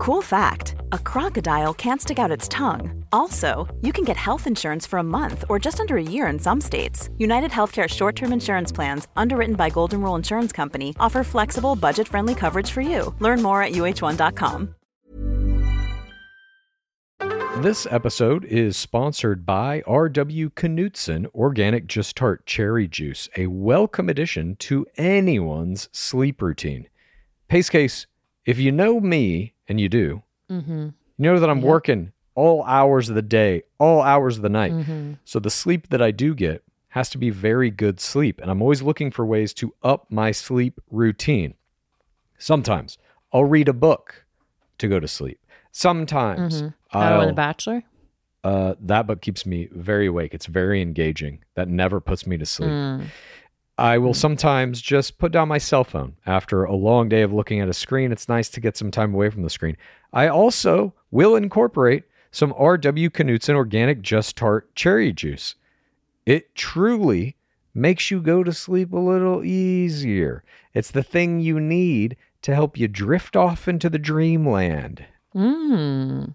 Cool fact a crocodile can't stick out its tongue. Also, you can get health insurance for a month or just under a year in some states. United Healthcare short term insurance plans, underwritten by Golden Rule Insurance Company, offer flexible, budget friendly coverage for you. Learn more at uh1.com. This episode is sponsored by R.W. Knudsen Organic Just Tart Cherry Juice, a welcome addition to anyone's sleep routine. Pace case, if you know me, and you do, Mm-hmm. you know that I'm Yep. working all hours of the day, all hours of the night. Mm-hmm. So the sleep that I do get has to be very good sleep. And I'm always looking for ways to up my sleep routine. Sometimes I'll read a book to go to sleep. Sometimes Mhm. Oh, I'll, The Bachelor? uh, that book keeps me very awake. It's very engaging. That never puts me to sleep. Mm. I will sometimes just put down my cell phone after a long day of looking at a screen. It's nice to get some time away from the screen. I also will incorporate some R.W. Knudsen organic Just Tart cherry juice. It truly makes you go to sleep a little easier. It's the thing you need to help you drift off into the dreamland. Mm.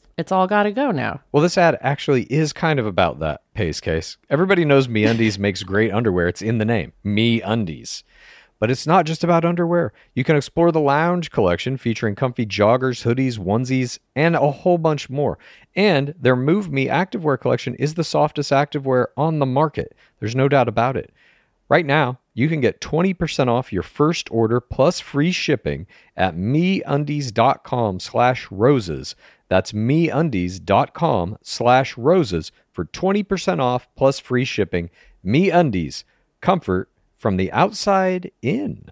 It's all got to go now. Well, this ad actually is kind of about that pace case. Everybody knows MeUndies makes great underwear. It's in the name, MeUndies. But it's not just about underwear. You can explore the lounge collection featuring comfy joggers, hoodies, onesies, and a whole bunch more. And their Move Me activewear collection is the softest activewear on the market. There's no doubt about it. Right now, you can get 20% off your first order plus free shipping at meundies.com slash roses. That's meundies.com slash roses for 20% off plus free shipping. MeUndies, comfort from the outside in.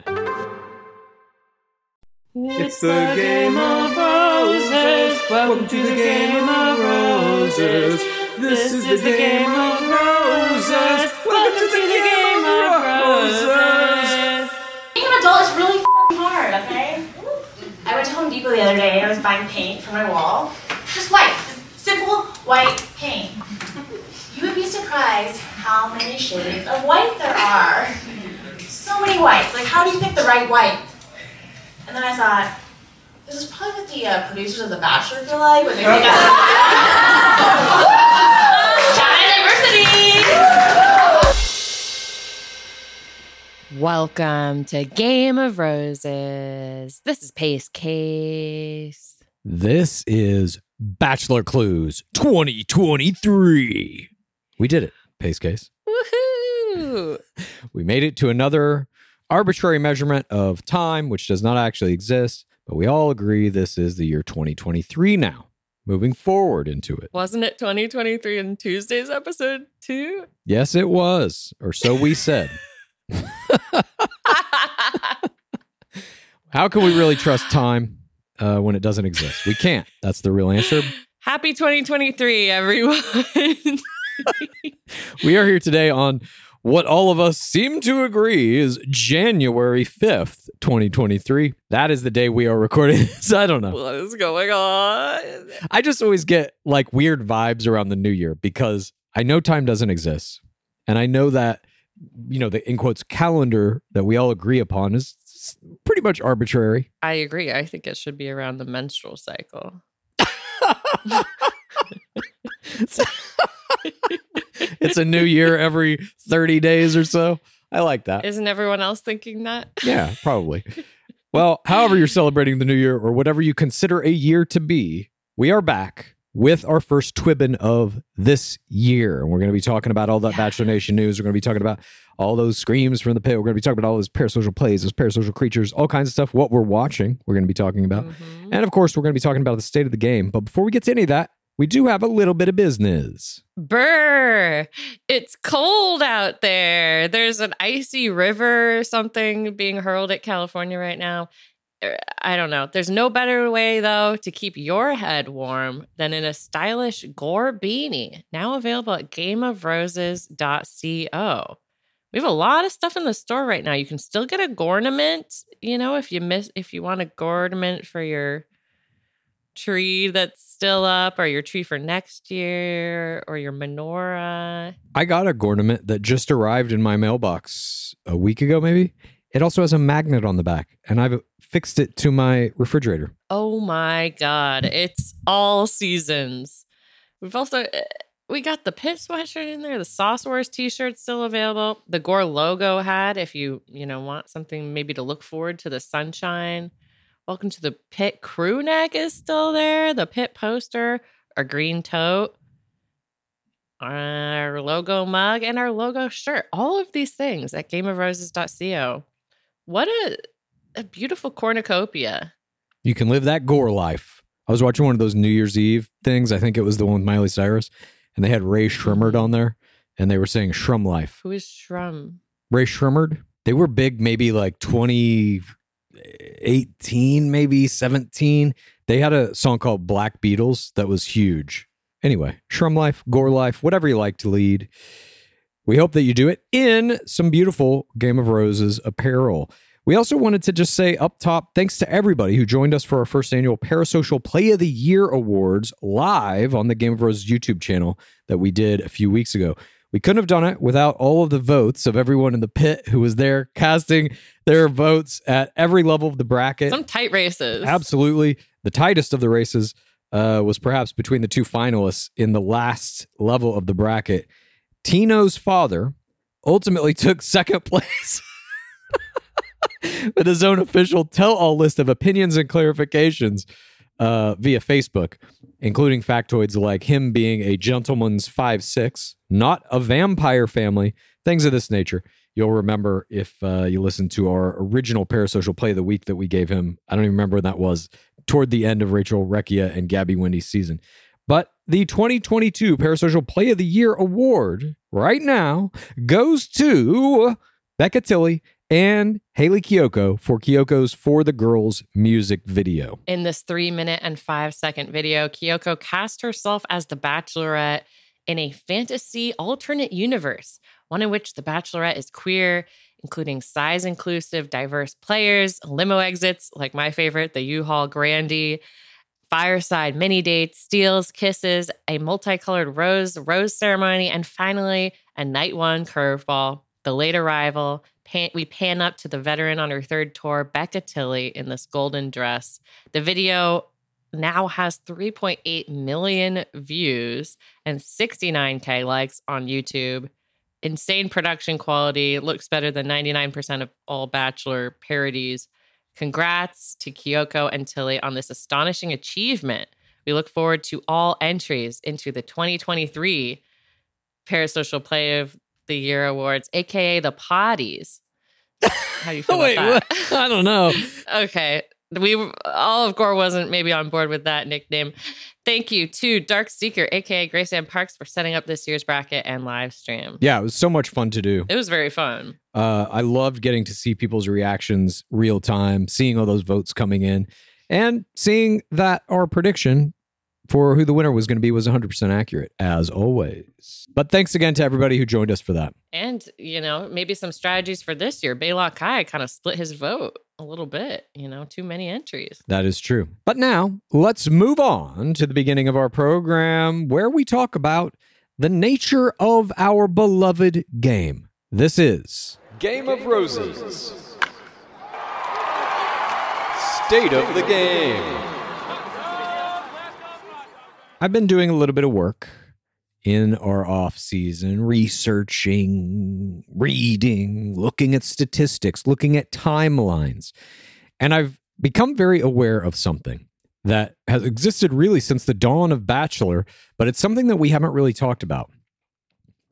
It's the game of roses. Welcome to the game of roses. This is the game of roses. Welcome to the game of roses. Being an adult is really f***ing hard, okay? I went to Home Depot the other day and I was buying paint for my wall. Just white, just simple white paint. You would be surprised how many shades of white there are. So many whites. Like, how do you pick the right white? And then I thought, this is probably what the uh, producers of The Bachelor feel like when they make out. diversity! Welcome to Game of Roses. This is Pace Case. This is Bachelor Clues 2023. We did it, Pace Case. Woohoo! We made it to another arbitrary measurement of time, which does not actually exist, but we all agree this is the year 2023 now, moving forward into it. Wasn't it 2023 in Tuesday's episode too? Yes, it was, or so we said. How can we really trust time uh, when it doesn't exist? We can't. That's the real answer. Happy 2023, everyone. We are here today on what all of us seem to agree is January 5th, 2023. That is the day we are recording this. I don't know. what is going on? I just always get like weird vibes around the new year because I know time doesn't exist. And I know that, you know, the in quotes calendar that we all agree upon is pretty much arbitrary. I agree. I think it should be around the menstrual cycle. It's a new year every 30 days or so. I like that. Isn't everyone else thinking that? Yeah, probably. well, however you're celebrating the new year or whatever you consider a year to be, we are back with our first Twibbin of this year. And we're going to be talking about all that Bachelor Nation news. We're going to be talking about all those screams from the pit. We're going to be talking about all those parasocial plays, those parasocial creatures, all kinds of stuff. What we're watching, we're going to be talking about. Mhm. And of course, we're going to be talking about the state of the game. But before we get to any of that, we do have a little bit of business. Brr, it's cold out there. There's an icy river or something being hurled at California right now. Er, I don't know. There's no better way, though, to keep your head warm than in a stylish gore beanie, now available at gameofroses.co. We have a lot of stuff in the store right now. You can still get a gornament, you know, if you miss if you want a gornament for your tree that's still up or your tree for next year or your menorah. I got a gornament that just arrived in my mailbox a week ago, maybe. It also has a magnet on the back, and I've fixed it to my refrigerator. Oh my god, it's all seasons. We've also uh, we got the pit sweatshirt in there, the Sauce Wars t-shirt still available. The Gore logo hat if you, you know, want something maybe to look forward to the sunshine. Welcome to the pit crew neck is still there, the pit poster, our green tote, our logo mug, and our logo shirt. All of these things at gameofroses.co. What a a beautiful cornucopia. You can live that gore life. I was watching one of those New Year's Eve things. I think it was the one with Miley Cyrus, and they had Rae Sremmurd on there, and they were saying Sremm life. Who is Sremm? Rae Sremmurd. They were big, maybe like 2018, maybe 17. They had a song called Black Beatles that was huge. Anyway, Sremm Life, Gore Life, whatever you like to lead. We hope that you do it in some beautiful Game of Roses apparel. We also wanted to just say up top, thanks to everybody who joined us for our first annual Parasocial Play of the Year Awards live on the Game of Roses YouTube channel that we did a few weeks ago. We couldn't have done it without all of the votes of everyone in the pit who was there casting their votes at every level of the bracket. Some tight races. Absolutely. The tightest of the races uh, was perhaps between the two finalists in the last level of the bracket. Tino's father ultimately took second place with his own official tell all list of opinions and clarifications uh, via Facebook, including factoids like him being a gentleman's five six, not a vampire family, things of this nature. You'll remember if uh, you listened to our original parasocial play of the week that we gave him. I don't even remember when that was toward the end of Rachel Recchia and Gabby Windey's season. The 2022 Parasocial Play of the Year award right now goes to Becca Tilley and Hayley Kiyoko for Kiyoko's For the Girls music video. In this three minute and five second video, Kiyoko cast herself as the Bachelorette in a fantasy alternate universe, one in which the Bachelorette is queer, including size inclusive, diverse players, limo exits, like my favorite, the U Haul Grandy, fireside mini dates, steals, kisses, a multicolored rose, rose ceremony, and finally a night one curveball. The late arrival. We pan up to the veteran on her third tour, Becca Tilley, in this golden dress. The video now has 3.8 million views and 69K likes on YouTube. Insane production quality. Looks better than 99% of all Bachelor parodies. Congrats to Kiyoko and Tilley on this astonishing achievement. We look forward to all entries into the 2023 Parasocial Play of the Year Awards, aka the Potties. How do you feel Wait, about that? what? I don't know. okay. We all of Gore wasn't maybe on board with that nickname. Thank you to Dark Seeker, aka Grace Ann Parks, for setting up this year's bracket and live stream. Yeah, it was so much fun to do. It was very fun. Uh, I loved getting to see people's reactions real time, seeing all those votes coming in, and seeing that our prediction for who the winner was going to be was 100% accurate, as always. But thanks again to everybody who joined us for that. And, you know, maybe some strategies for this year. Baylock Kai kind of split his vote a little bit, you know, too many entries. That is true. But now let's move on to the beginning of our program where we talk about the nature of our beloved game. This is Game of Roses. State of the game. I've been doing a little bit of work in our off season, researching, reading, looking at statistics, looking at timelines. And I've become very aware of something that has existed really since the dawn of Bachelor, but it's something that we haven't really talked about.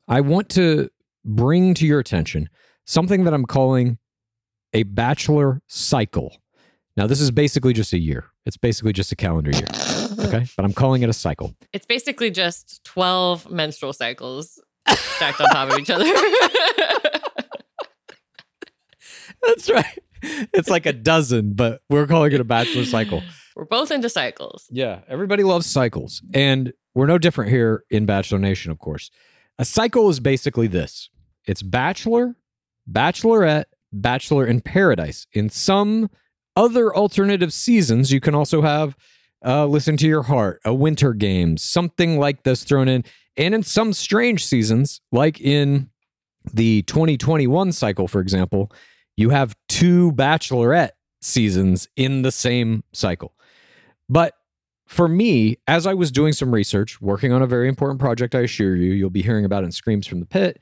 I want to bring to your attention something that I'm calling a Bachelor cycle. Now, this is basically just a year, it's basically just a calendar year. Okay. But I'm calling it a cycle. It's basically just 12 menstrual cycles stacked on top of each other. That's right. It's like a dozen, but we're calling it a bachelor cycle. We're both into cycles. Yeah. Everybody loves cycles. And we're no different here in Bachelor Nation, of course. A cycle is basically this it's bachelor, bachelorette, bachelor in paradise. In some other alternative seasons, you can also have uh, listen to your heart, a winter games, something like this thrown in. And in some strange seasons, like in the 2021 cycle, for example, you have two bachelorette seasons in the same cycle. But for me, as I was doing some research, working on a very important project, I assure you, you'll be hearing about in Screams from the Pit,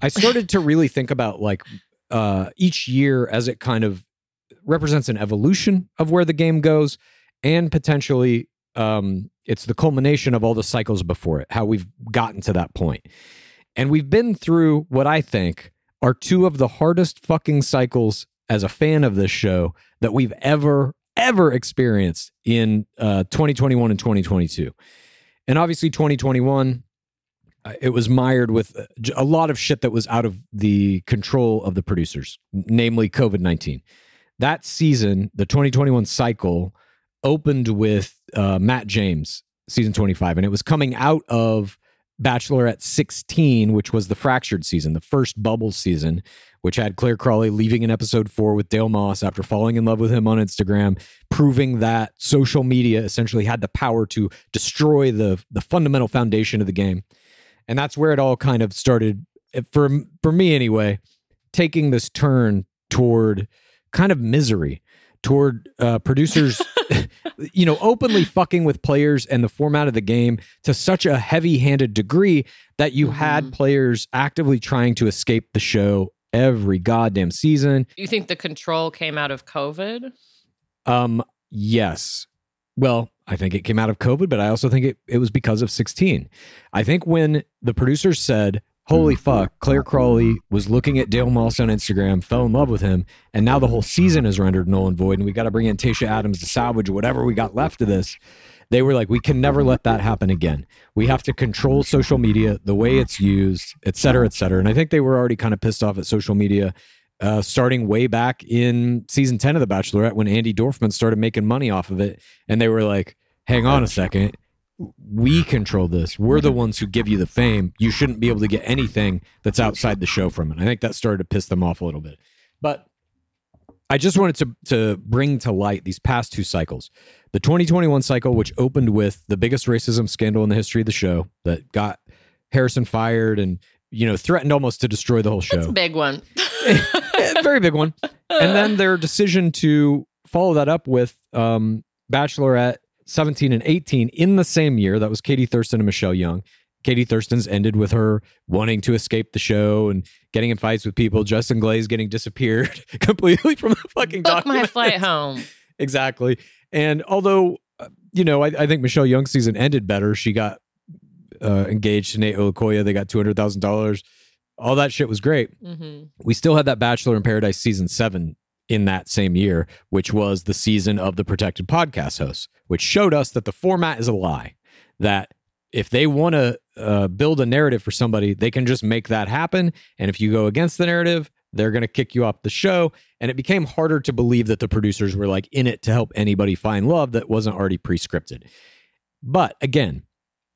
I started to really think about like uh, each year as it kind of represents an evolution of where the game goes and potentially um, it's the culmination of all the cycles before it, how we've gotten to that point. And we've been through what I think are two of the hardest fucking cycles as a fan of this show that we've ever, ever experienced in uh, 2021 and 2022. And obviously, 2021, uh, it was mired with a lot of shit that was out of the control of the producers, namely COVID 19. That season, the 2021 cycle, opened with uh, Matt James, season 25, and it was coming out of Bachelorette 16, which was the fractured season, the first bubble season, which had Clare Crawley leaving in episode four with Dale Moss after falling in love with him on Instagram, proving that social media essentially had the power to destroy the, the fundamental foundation of the game. And that's where it all kind of started, eh, for, for me anyway, taking this turn toward kind of misery toward uh, producers, you know, openly fucking with players and the format of the game to such a heavy handed degree that you had players actively trying to escape the show every goddamn season. You think the control came out of COVID? Um, yes. Well, I think it came out of COVID, but I also think it, it was because of 16. I think when the producers said, Holy fuck, Clare Crawley was looking at Dale Moss on Instagram, fell in love with him, and now the whole season is rendered null and void, and we got to bring in Tayshia Adams to salvage whatever we got left of this. They were like, we can never let that happen again. We have to control social media, the way it's used, et cetera, et cetera. And I think they were already kind of pissed off at social media uh, starting way back in season 10 of The Bachelorette when Andi Dorfman started making money off of it. And they were like, hang on a second. We control this. We're the ones who give you the fame. You shouldn't be able to get anything that's outside the show from it. I think that started to piss them off a little bit. But I just wanted to to bring to light these past two cycles. The 2021 cycle, which opened with the biggest racism scandal in the history of the show, that got Harrison fired and you know threatened almost to destroy the whole show. It's a big one. very big one. And then their decision to follow that up with um, Bachelorette 17 and 18 in the same year. That was Katie Thurston and Michelle Young. Katie Thurston's ended with her wanting to escape the show and getting in fights with people. Justin Glaze getting disappeared completely from the fucking Book my flight home. exactly. And although, uh, you know, I, I think Michelle Young's season ended better. She got uh, engaged to Nayte Olukoya. They got $200,000. All that shit was great hmm we still had that Bachelor in Paradise season seven in that same year, which was the season of the protected podcast hosts, which showed us that the format is a lie. That if they want to uh, build a narrative for somebody, they can just make that happen. And if you go against the narrative, they're going to kick you off the show. And it became harder to believe that the producers were like in it to help anybody find love that wasn't already pre scripted. But again,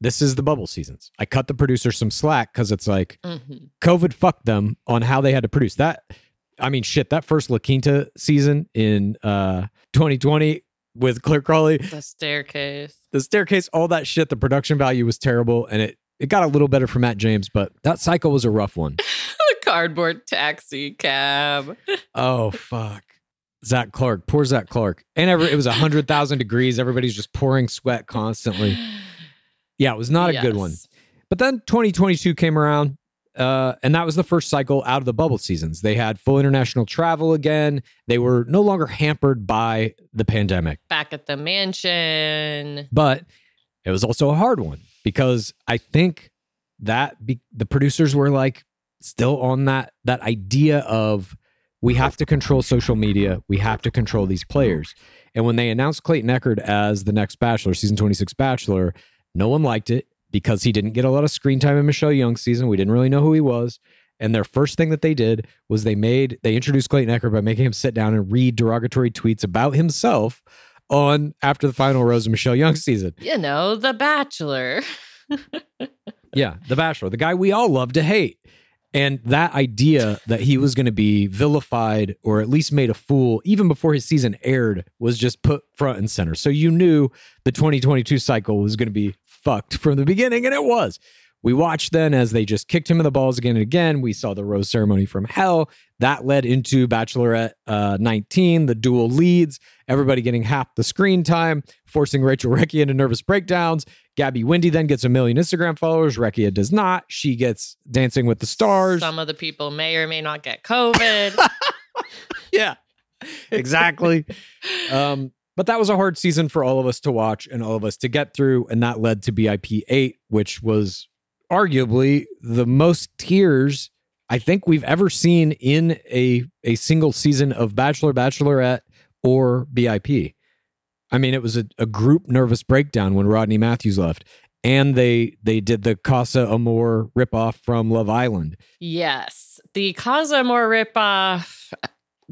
this is the bubble seasons. I cut the producers some slack because it's like Mhm. COVID fucked them on how they had to produce that. I mean, shit, that first La Quinta season in uh 2020 with Clare Crawley, The staircase. the staircase, all that shit, the production value was terrible and it it got a little better for Matt James, but that cycle was a rough one. the cardboard taxi cab. Oh fuck. Zac Clark, poor Zac Clark. And every, it was 100,000 degrees. Everybody's just pouring sweat constantly. Yeah, it was not a good one. But then 2022 came around, uh, and that was the first cycle out of the bubble seasons. They had full international travel again. They were no longer hampered by the pandemic. Back at the mansion. But it was also a hard one because I think that be- the producers were like still on that that idea of we have to control social media, we have to control these players. And when they announced Clayton Echard as the next Bachelor, season 26 Bachelor, no one liked it because he didn't get a lot of screen time in Michelle Young's season. We didn't really know who he was. And their first thing that they did was they made they introduced Clayton Echard by making him sit down and read derogatory tweets about himself on after the final rose of Michelle Young's season. You know, The Bachelor. Yeah, The Bachelor, the guy we all love to hate. And that idea that he was going to be vilified or at least made a fool even before his season aired was just put front and center. So you knew the 2022 cycle was going to be fucked from the beginning, and it was. We watched then as they just kicked him in the balls again and again. We saw the rose ceremony from hell. That led into Bachelorette uh, 19, the dual leads, everybody getting half the screen time, forcing Rachel Recchia into nervous breakdowns. Gabby Windey then gets a million Instagram followers. Recchia does not. She gets Dancing with the Stars. Some of the people may or may not get COVID. yeah, exactly. um, but that was a hard season for all of us to watch and all of us to get through. And that led to BIP 8, which was arguably the most tears I think we've ever seen in a, a single season of Bachelor, Bachelorette, or BIP. I mean, it was a, a group nervous breakdown when Rodney Matthews left. And they they did the Casa Amor ripoff from Love Island. yes. The Casa Amor ripoff,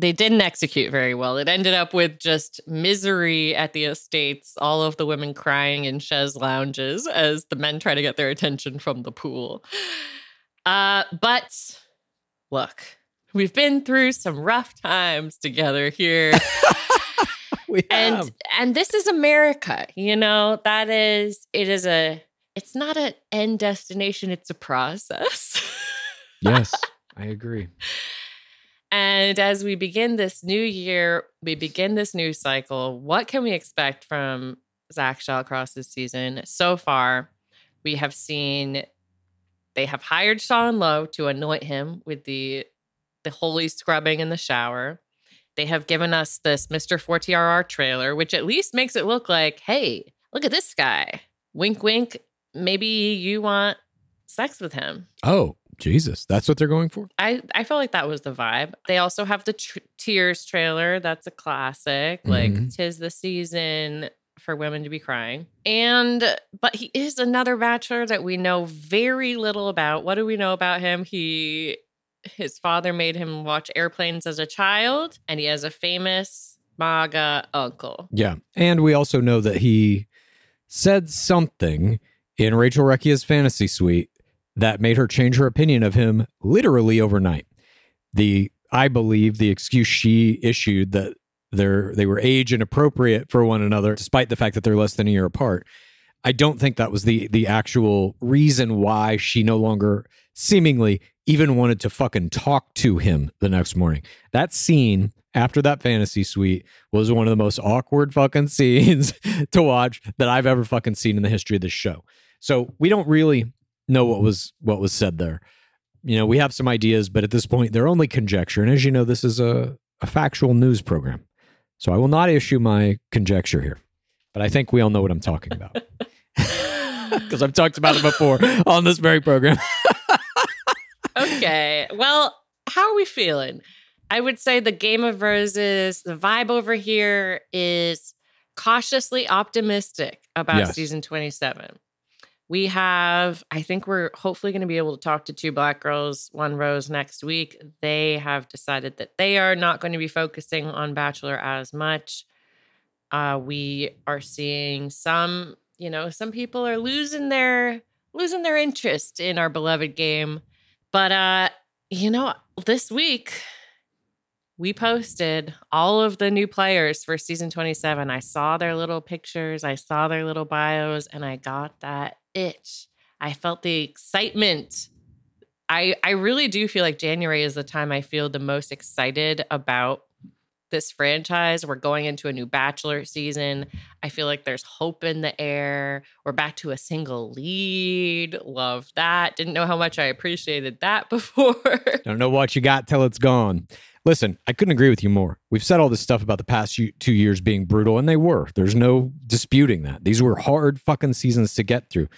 they didn't execute very well. It ended up with just misery at the estates, all of the women crying in chaise lounges as the men try to get their attention from the pool. Uh, but look, we've been through some rough times together here. We and and this is america you know that is it is a it's not an end destination it's a process yes, I agree. And as we begin this new year we begin this new cycle what can we expect from zach shallcross this season so far we have seen they have hired sean lowe to anoint him with the the holy scrubbing in the shower they have given us this Mr. 4TRR trailer, which at least makes it look like, hey, look at this guy. Wink, wink. Maybe you want sex with him. Oh, Jesus. That's what they're going for? I, I felt like that was the vibe. They also have the tr- Tears trailer. That's a classic. Like, Mhm. tis the season for women to be crying. And, but he is another bachelor that we know very little about. What do we know about him? He, his father made him watch airplanes as a child, and he has a famous MAGA uncle. Yeah. And we also know that he said something in Rachel Recchia's fantasy suite that made her change her opinion of him literally overnight. The I believe the excuse she issued that they're they were age inappropriate for one another, despite the fact that they're less than a year apart. I don't think that was the the actual reason why she no longer seemingly even wanted to fucking talk to him the next morning. That scene after that fantasy suite was one of the most awkward fucking scenes to watch that I've ever fucking seen in the history of this show. So we don't really know what was what was said there. You know, we have some ideas, but at this point they're only conjecture. And as you know, this is a, a factual news program. So I will not issue my conjecture here. But I think we all know what I'm talking about. Because I've talked about it before on this very program. Okay. Well, how are we feeling? I would say the Game of Roses, the vibe over here is cautiously optimistic about Yes. season 27. We have, I think we're hopefully going to be able to talk to two black girls, one rose next week. They have decided that they are not going to be focusing on Bachelor as much. Uh, we are seeing some, you know, some people are losing their losing their interest in our beloved game. But uh, you know, this week we posted all of the new players for season 27. I saw their little pictures, I saw their little bios, and I got that itch. I felt the excitement. I I really do feel like January is the time I feel the most excited about this franchise. We're going into a new bachelor season. I feel like there's hope in the air. We're back to a single lead. Love that. Didn't know how much I appreciated that before. Don't know what you got till it's gone. Listen, I couldn't agree with you more. We've said all this stuff about the past two years being brutal, and they were. There's no disputing that. These were hard fucking seasons to get through.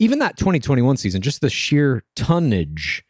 Even that 2021 season, just the sheer tonnage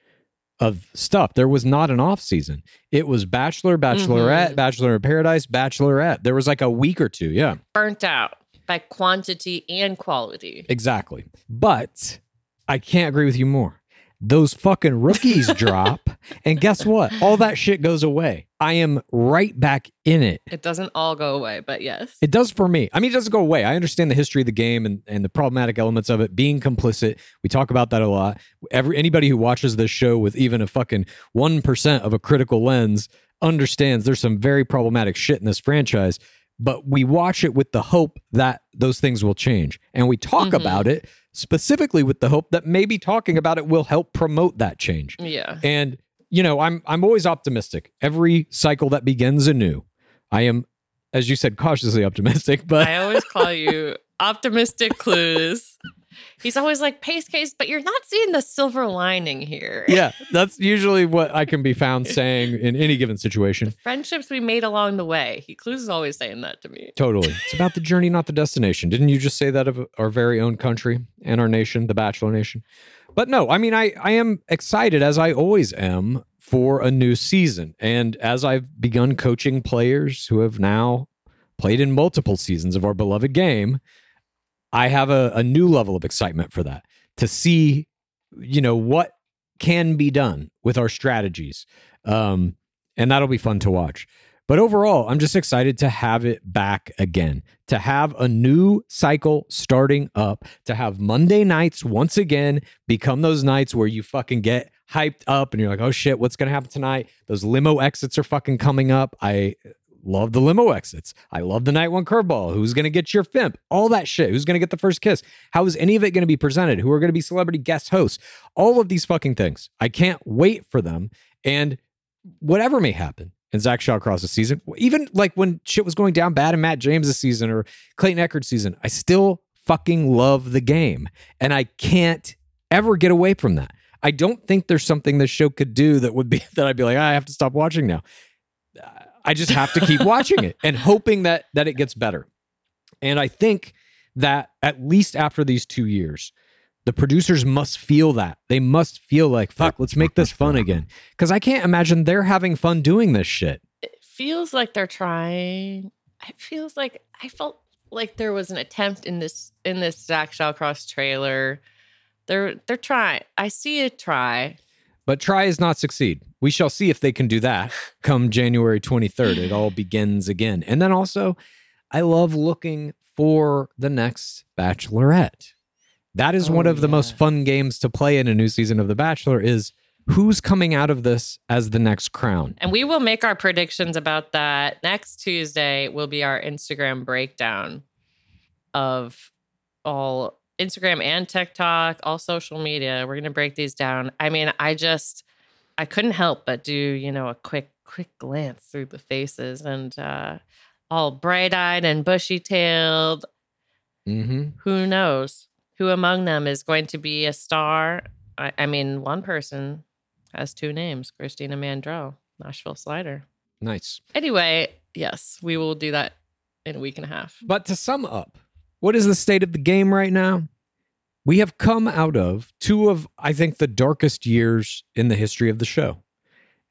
of stuff. There was not an off season. It was Bachelor, Bachelorette, mm-hmm. Bachelor in Paradise, Bachelorette. There was like a week or two. Yeah. Burnt out by quantity and quality. Exactly. But I can't agree with you more. Those fucking rookies drop, and guess what? All that shit goes away. I am right back in it. It doesn't all go away, but yes. It does for me. I mean, it doesn't go away. I understand the history of the game and, and the problematic elements of it, being complicit. We talk about that a lot. Every anybody who watches this show with even a fucking one percent of a critical lens understands there's some very problematic shit in this franchise. But we watch it with the hope that those things will change. And we talk Mhm. about it specifically with the hope that maybe talking about it will help promote that change. yeah. And you know, I'm I'm always optimistic. Every cycle that begins anew, I am, as you said, cautiously optimistic. But I always call you optimistic clues. He's always like pace case, but you're not seeing the silver lining here. yeah, that's usually what I can be found saying in any given situation. Friendships we made along the way. He clues is always saying that to me. Totally, it's about the journey, not the destination. Didn't you just say that of our very own country and our nation, the Bachelor Nation? But no, I mean, I I am excited as I always am for a new season, and as I've begun coaching players who have now played in multiple seasons of our beloved game, I have a, a new level of excitement for that to see, you know, what can be done with our strategies. Um, and that'll be fun to watch. But overall, I'm just excited to have it back again, to have a new cycle starting up, to have Monday nights once again become those nights where you fucking get hyped up and you're like, oh shit, what's to happen tonight? Those limo exits are fucking coming up. I love the limo exits. I love the night one curveball. Who's going to get your fimp? All that shit. Who's going to get the first kiss? How is any of it going to be presented? Who are going to be celebrity guest hosts? All of these fucking things. I can't wait for them. And whatever may happen in Zach Shallcross's season, even like when shit was going down bad in Matt James's season or Clayton Echard's season, I still fucking love the game. And I can't ever get away from that. I don't think there's something this show could do that would be that I'd be like, "Ah, I have to stop watching now. I just have to keep watching it and hoping that that it gets better. And I think that at least after these two years, the producers must feel that. They must feel like, fuck, let's make this fun again. Because I can't imagine they're having fun doing this shit. It feels like they're trying. It feels like I felt like there was an attempt in this in this Zach Shallcross trailer. They're they're trying. I see a try. But try is not succeed. We shall see if they can do that come January 23rd. It all begins again. And then also, I love looking for the next Bachelorette. That is Oh, one of the most fun games to play in a new season of The Bachelor is who's coming out of this as the next crown. And we will make our predictions about that next Tuesday. Will be our Instagram breakdown of all Instagram and TikTok, all social media. We're gonna break these down. I mean, I just I couldn't help but do you know a quick quick glance through the faces and uh, all bright eyed and bushy tailed. Mm-hmm. Who knows who among them is going to be a star? I, I mean, one person has two names: Christina Mandrell, Nashville Slider. Nice. Anyway, yes, we will do that in a week and a half. But to sum up, what is the state of the game right now? We have come out of two of, I think, the darkest years in the history of the show.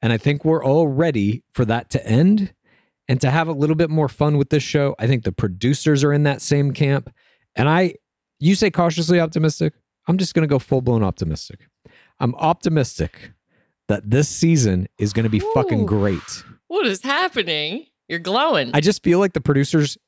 And I think we're all ready for that to end and to have a little bit more fun with this show. I think the producers are in that same camp. And I, you say cautiously optimistic. I'm just going to go full blown optimistic. I'm optimistic that this season is going to be fucking great. What is happening? You're glowing. I just feel like the producers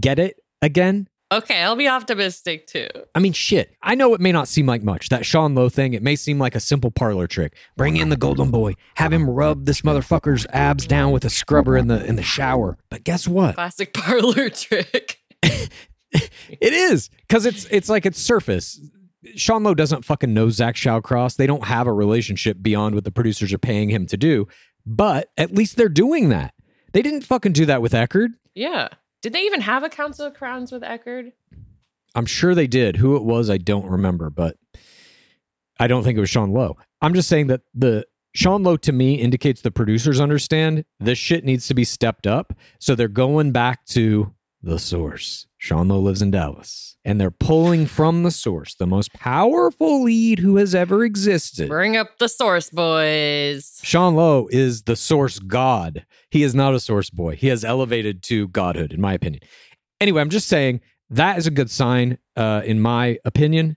get it again. okay, I'll be optimistic too. I mean, shit. I know it may not seem like much. That Sean Lowe thing, it may seem like a simple parlor trick. Bring in the golden boy, have him rub this motherfucker's abs down with a scrubber in the in the shower. But guess what? Classic parlor trick. It is because it's it's like it's surface. Sean Lowe doesn't fucking know Zach Shallcross. They don't have a relationship beyond what the producers are paying him to do. But at least they're doing that. They didn't fucking do that with Echard. Yeah. Did they even have a Council of Crowns with Echard? I'm sure they did. Who it was, I don't remember, but I don't think it was Sean Lowe. I'm just saying that the Sean Lowe to me indicates the producers understand this shit needs to be stepped up. So they're going back to the source. Sean Lowe lives in Dallas. And they're pulling from the source, the most powerful lead who has ever existed. Bring up the source, boys. Sean Lowe is the source god. He is not a source boy. He has elevated to godhood, in my opinion. Anyway, I'm just saying that is a good sign, uh, in my opinion.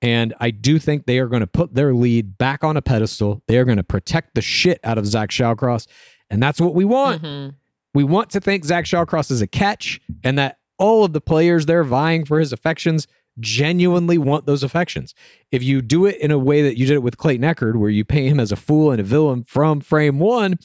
And I do think they are going to put their lead back on a pedestal. They are going to protect the shit out of Zach Shallcross. And that's what we want. Mhm. We want to think Zach Shallcross is a catch and that all of the players there vying for his affections genuinely want those affections. If you do it in a way that you did it with Clayton Echard, where you pay him as a fool and a villain from frame one,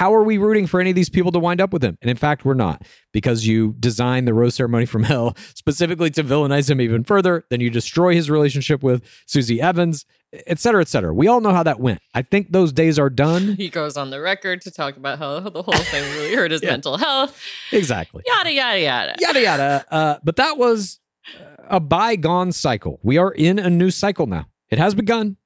how are we rooting for any of these people to wind up with him? And in fact, we're not because you design the rose ceremony from hell specifically to villainize him even further. Then you destroy his relationship with Susie Evans, et cetera, et cetera. We all know how that went. I think those days are done. He goes on the record to talk about how the whole thing really hurt his Yeah. mental health. exactly. Yada, yada, yada. yada yada. Uh, but that was a bygone cycle. We are in a new cycle now. It has begun,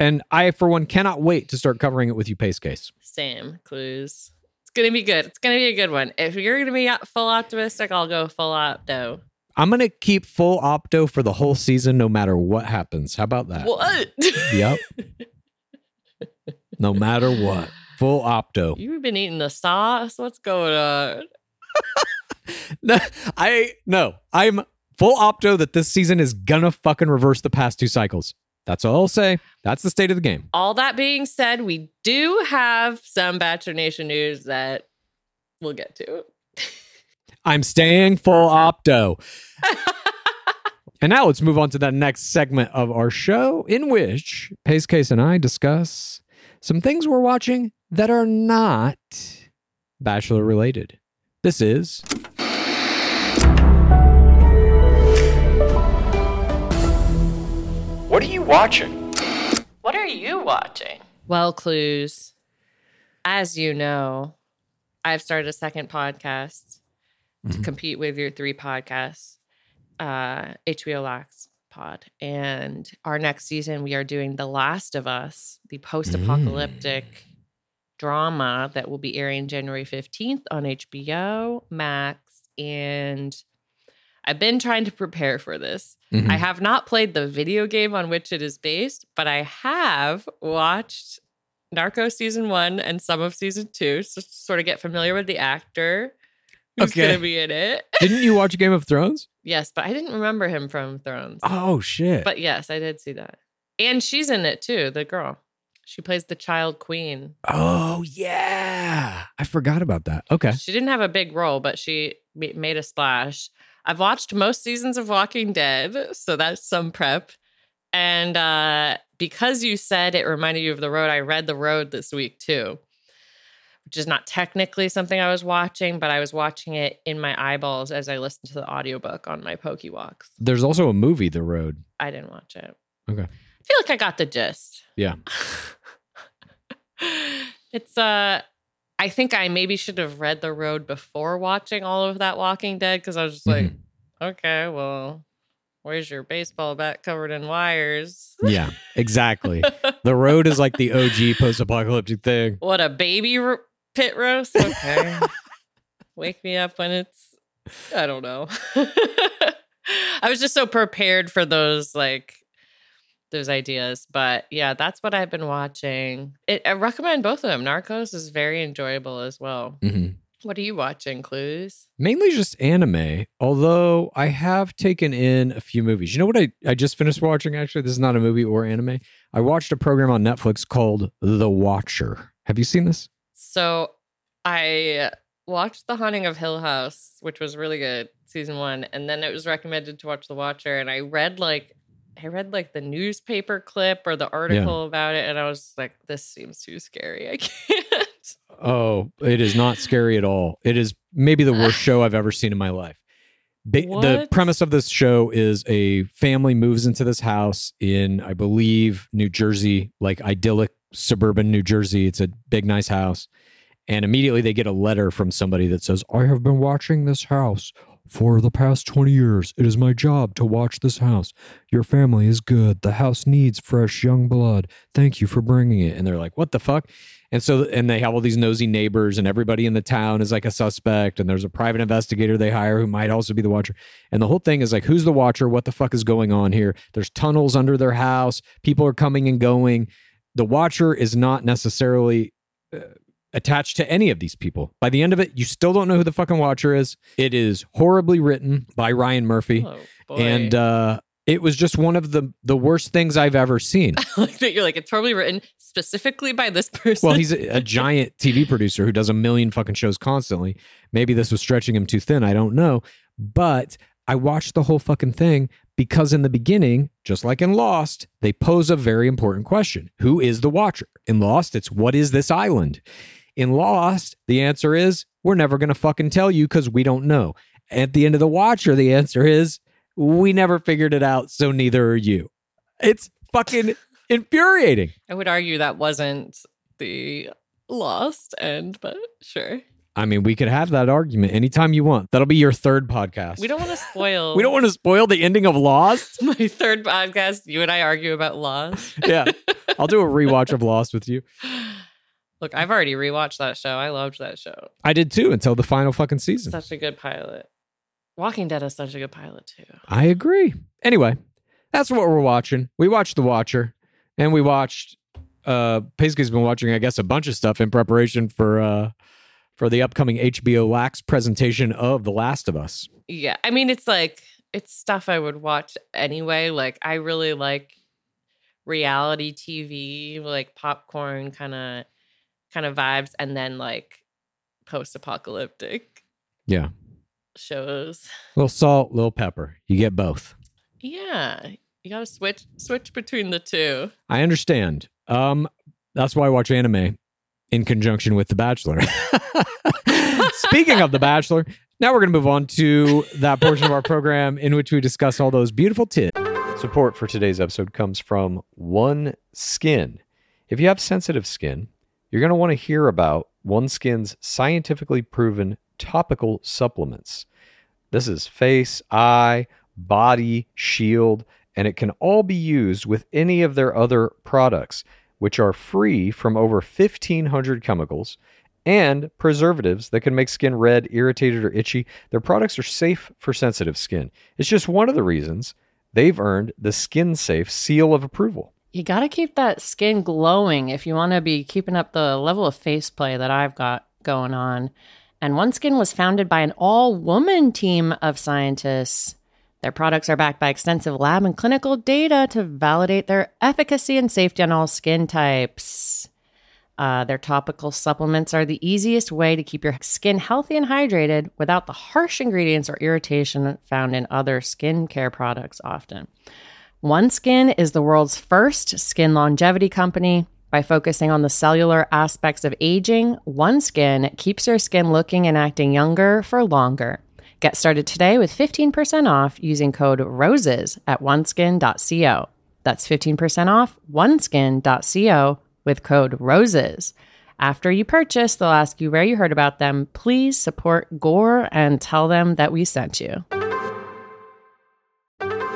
and I, for one, cannot wait to start covering it with you, Pace Case. Same clues. It's gonna be good. It's gonna be a good one. If you're gonna be full optimistic, I'll go full opto. I'm gonna keep full opto for the whole season, no matter what happens. How about that? What? Yep. no matter what, full opto. You've been eating the sauce. What's going on? No, I no, I'm full opto that this season is gonna fucking reverse the past two cycles. That's all I'll say. That's the state of the game. All that being said, we do have some Bachelor Nation news that we'll get to. I'm staying full opto. and now let's move on to the next segment of our show, in which Pace Case and I discuss some things we're watching that are not Bachelor related. This is watching? What are you watching? Well, clues. As you know, I've started a second podcast to Mhm. compete with your three podcasts, uh, HBO Max pod. And our next season, we are doing The Last of Us, the post apocalyptic drama that will be airing January 15th on HBO Max. And I've been trying to prepare for this. Mhm. I have not played the video game on which it is based, but I have watched Narco season one and some of season two, so sort of get familiar with the actor who's Okay. going to be in it. Didn't you watch Game of Thrones? yes, but I didn't remember him from Thrones. Oh shit. But yes, I did see that. And she's in it too, the girl. She plays the child queen. oh yeah. I forgot about that. Okay. She didn't have a big role, but she made a splash. I've watched most seasons of Walking Dead, so that's some prep. And uh, because you said it reminded you of The Road, I read The Road this week too, which is not technically something I was watching, but I was watching it in my eyeballs as I listened to the audiobook on my Pokey walks. There's also a movie, The Road. I didn't watch it. Okay. I feel like I got the gist. Yeah. it's uh I think I maybe should have read The Road before watching all of that Walking Dead because I was just like, mm-hmm. okay, well, where's your baseball bat covered in wires? Yeah, exactly. the Road is like the OG post-apocalyptic thing. What a baby ro- pit roast. Okay. Wake me up when it's I don't know. I was just so prepared for those like those ideas. But yeah, that's what I've been watching. It, I recommend both of them. Narcos is very enjoyable as well. Mhm. What are you watching, Clues? Mainly just anime, although I have taken in a few movies. You know what I, I just finished watching, actually? This is not a movie or anime. I watched a program on Netflix called The Watcher. Have you seen this? So I watched The Haunting of Hill House, which was really good, season one, and then it was recommended to watch The Watcher, and I read like I read like the newspaper clip or the article about it, and I was like, this seems too scary. I can't. Oh, it is not scary at all. It is maybe the worst show I've ever seen in my life. Ba- the premise of this show is a family moves into this house in, I believe, New Jersey, like idyllic suburban New Jersey. It's a big, nice house. And immediately they get a letter from somebody that says, I have been watching this house for the past 20 years. It is my job to watch this house. Your family is good. The house needs fresh young blood. Thank you for bringing it. And they're like, what the fuck? And so, and they have all these nosy neighbors, and everybody in the town is like a suspect. And there's a private investigator they hire who might also be the watcher. And the whole thing is like, who's the watcher? What the fuck is going on here? There's tunnels under their house. People are coming and going. The watcher is not necessarily uh, attached to any of these people. By the end of it, you still don't know who the fucking watcher is. It is horribly written by Ryan Murphy. Oh boy. And uh, it was just one of the the worst things I've ever seen. like that you're like it's probably written specifically by this person. Well, he's a, a giant TV producer who does a million fucking shows constantly. Maybe this was stretching him too thin. I don't know. But I watched the whole fucking thing because in the beginning, just like in Lost, they pose a very important question Who is the Watcher? In Lost, it's what is this island? In Lost, the answer is we're never going to fucking tell you because we don't know. At the end of The Watcher, the answer is we never figured it out, so neither are you. It's fucking infuriating. I would argue that wasn't the lost end, but sure. I mean, we could have that argument anytime you want. That'll be your third podcast. We don't want to spoil we don't want to spoil the ending of Lost. my third podcast. You and I argue about Lost. yeah. I'll do a rewatch of Lost with you. Look, I've already rewatched that show. I loved that show. I did too until the final fucking season. Such a good pilot. Walking Dead is such a good pilot too. I agree. Anyway, that's what we're watching. We watched The Watcher and we watched uh Paisley's been watching, I guess, a bunch of stuff in preparation for uh for the upcoming HBO Max presentation of The Last of Us. Yeah, I mean, it's like it's stuff I would watch anyway. Like, I really like reality TV, like popcorn kind of kind of vibes, and then like post-apocalyptic Yeah. shows. Little salt, little pepper. You get both. Yeah, you gotta switch switch between the two. I understand. Um, that's why I watch anime in conjunction with The Bachelor. Speaking of The Bachelor, now we're going to move on to that portion of our program in which we discuss all those beautiful tips. Support for today's episode comes from One Skin. If you have sensitive skin, you're going to want to hear about OneSkin's scientifically proven topical supplements. This is face, eye, body, shield, and it can all be used with any of their other products, which are free from over 1,500 chemicals and preservatives that can make skin red, irritated, or itchy. Their products are safe for sensitive skin. It's just one of the reasons they've earned the Skin Safe seal of approval. You got to keep that skin glowing if you want to be keeping up the level of face play that I've got going on. And OneSkin was founded by an all woman team of scientists. Their products are backed by extensive lab and clinical data to validate their efficacy and safety on all skin types. Uh, their topical supplements are the easiest way to keep your skin healthy and hydrated without the harsh ingredients or irritation found in other skincare products often. OneSkin is the world's first skin longevity company. By focusing on the cellular aspects of aging, OneSkin keeps your skin looking and acting younger for longer. Get started today with 15% off using code ROSES at oneskin.co. That's 15% off oneskin.co with code ROSES. After you purchase, they'll ask you where you heard about them. Please support Gore and tell them that we sent you.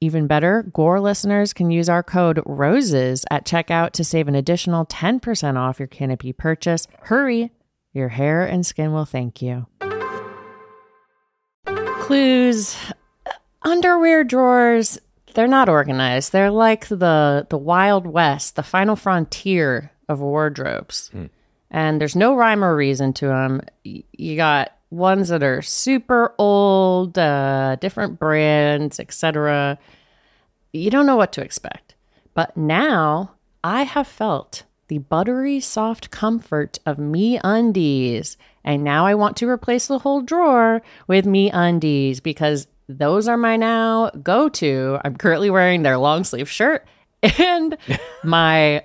Even better, Gore listeners can use our code ROSES at checkout to save an additional 10% off your Canopy purchase. Hurry, your hair and skin will thank you. Clues underwear drawers, they're not organized. They're like the the Wild West, the final frontier of wardrobes. Hmm. And there's no rhyme or reason to them. You got ones that are super old, uh, different brands, etc. You don't know what to expect. But now I have felt the buttery soft comfort of MeUndies. And now I want to replace the whole drawer with MeUndies because those are my now go to. I'm currently wearing their long sleeve shirt and my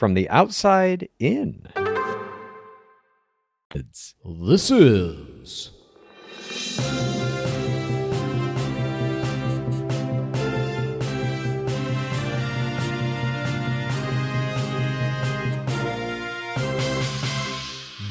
from the outside in. This is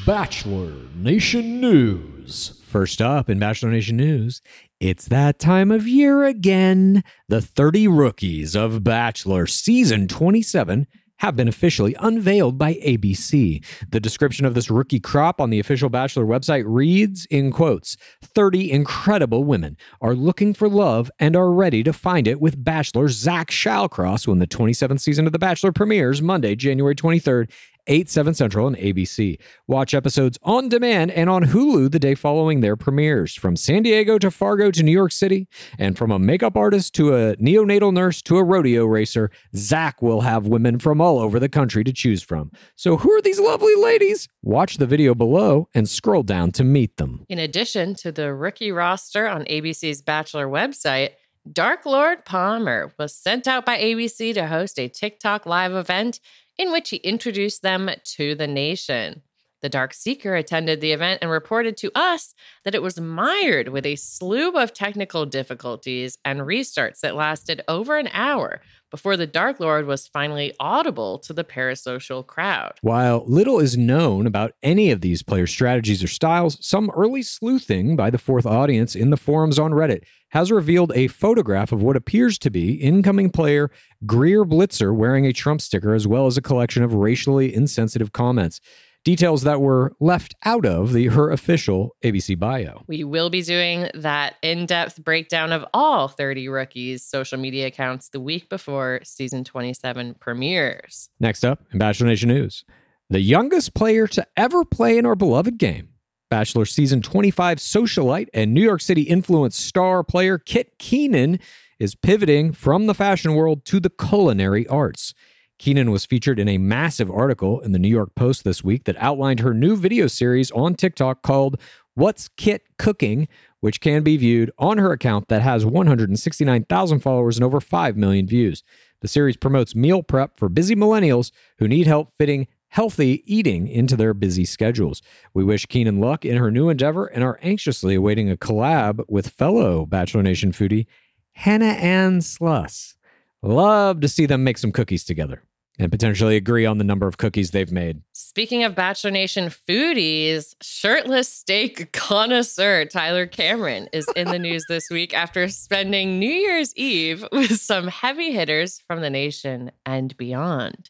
Bachelor Nation News. First up in Bachelor Nation News, it's that time of year again. The 30 rookies of Bachelor season 27 have been officially unveiled by ABC. The description of this rookie crop on the official Bachelor website reads in quotes 30 incredible women are looking for love and are ready to find it with Bachelor Zach Shallcross when the 27th season of The Bachelor premieres Monday, January 23rd 8, 7 Central, and ABC. Watch episodes on demand and on Hulu the day following their premieres. From San Diego to Fargo to New York City, and from a makeup artist to a neonatal nurse to a rodeo racer, Zach will have women from all over the country to choose from. So, who are these lovely ladies? Watch the video below and scroll down to meet them. In addition to the rookie roster on ABC's Bachelor website, Dark Lord Palmer was sent out by ABC to host a TikTok live event in which he introduced them to the nation. The Dark Seeker attended the event and reported to us that it was mired with a slew of technical difficulties and restarts that lasted over an hour before the Dark Lord was finally audible to the parasocial crowd. While little is known about any of these player strategies or styles, some early sleuthing by the fourth audience in the forums on Reddit has revealed a photograph of what appears to be incoming player Greer Blitzer wearing a Trump sticker, as well as a collection of racially insensitive comments. Details that were left out of the her official ABC bio. We will be doing that in depth breakdown of all 30 rookies' social media accounts the week before season 27 premieres. Next up in Bachelor Nation News, the youngest player to ever play in our beloved game. Bachelor Season 25 socialite and New York City influence star player Kit Keenan is pivoting from the fashion world to the culinary arts. Keenan was featured in a massive article in the New York Post this week that outlined her new video series on TikTok called What's Kit Cooking, which can be viewed on her account that has 169,000 followers and over 5 million views. The series promotes meal prep for busy millennials who need help fitting healthy eating into their busy schedules. We wish Keenan luck in her new endeavor and are anxiously awaiting a collab with fellow Bachelor Nation foodie Hannah Ann Sluss. Love to see them make some cookies together and potentially agree on the number of cookies they've made. Speaking of Bachelor Nation foodies, shirtless steak connoisseur Tyler Cameron is in the news this week after spending New Year's Eve with some heavy hitters from the nation and beyond.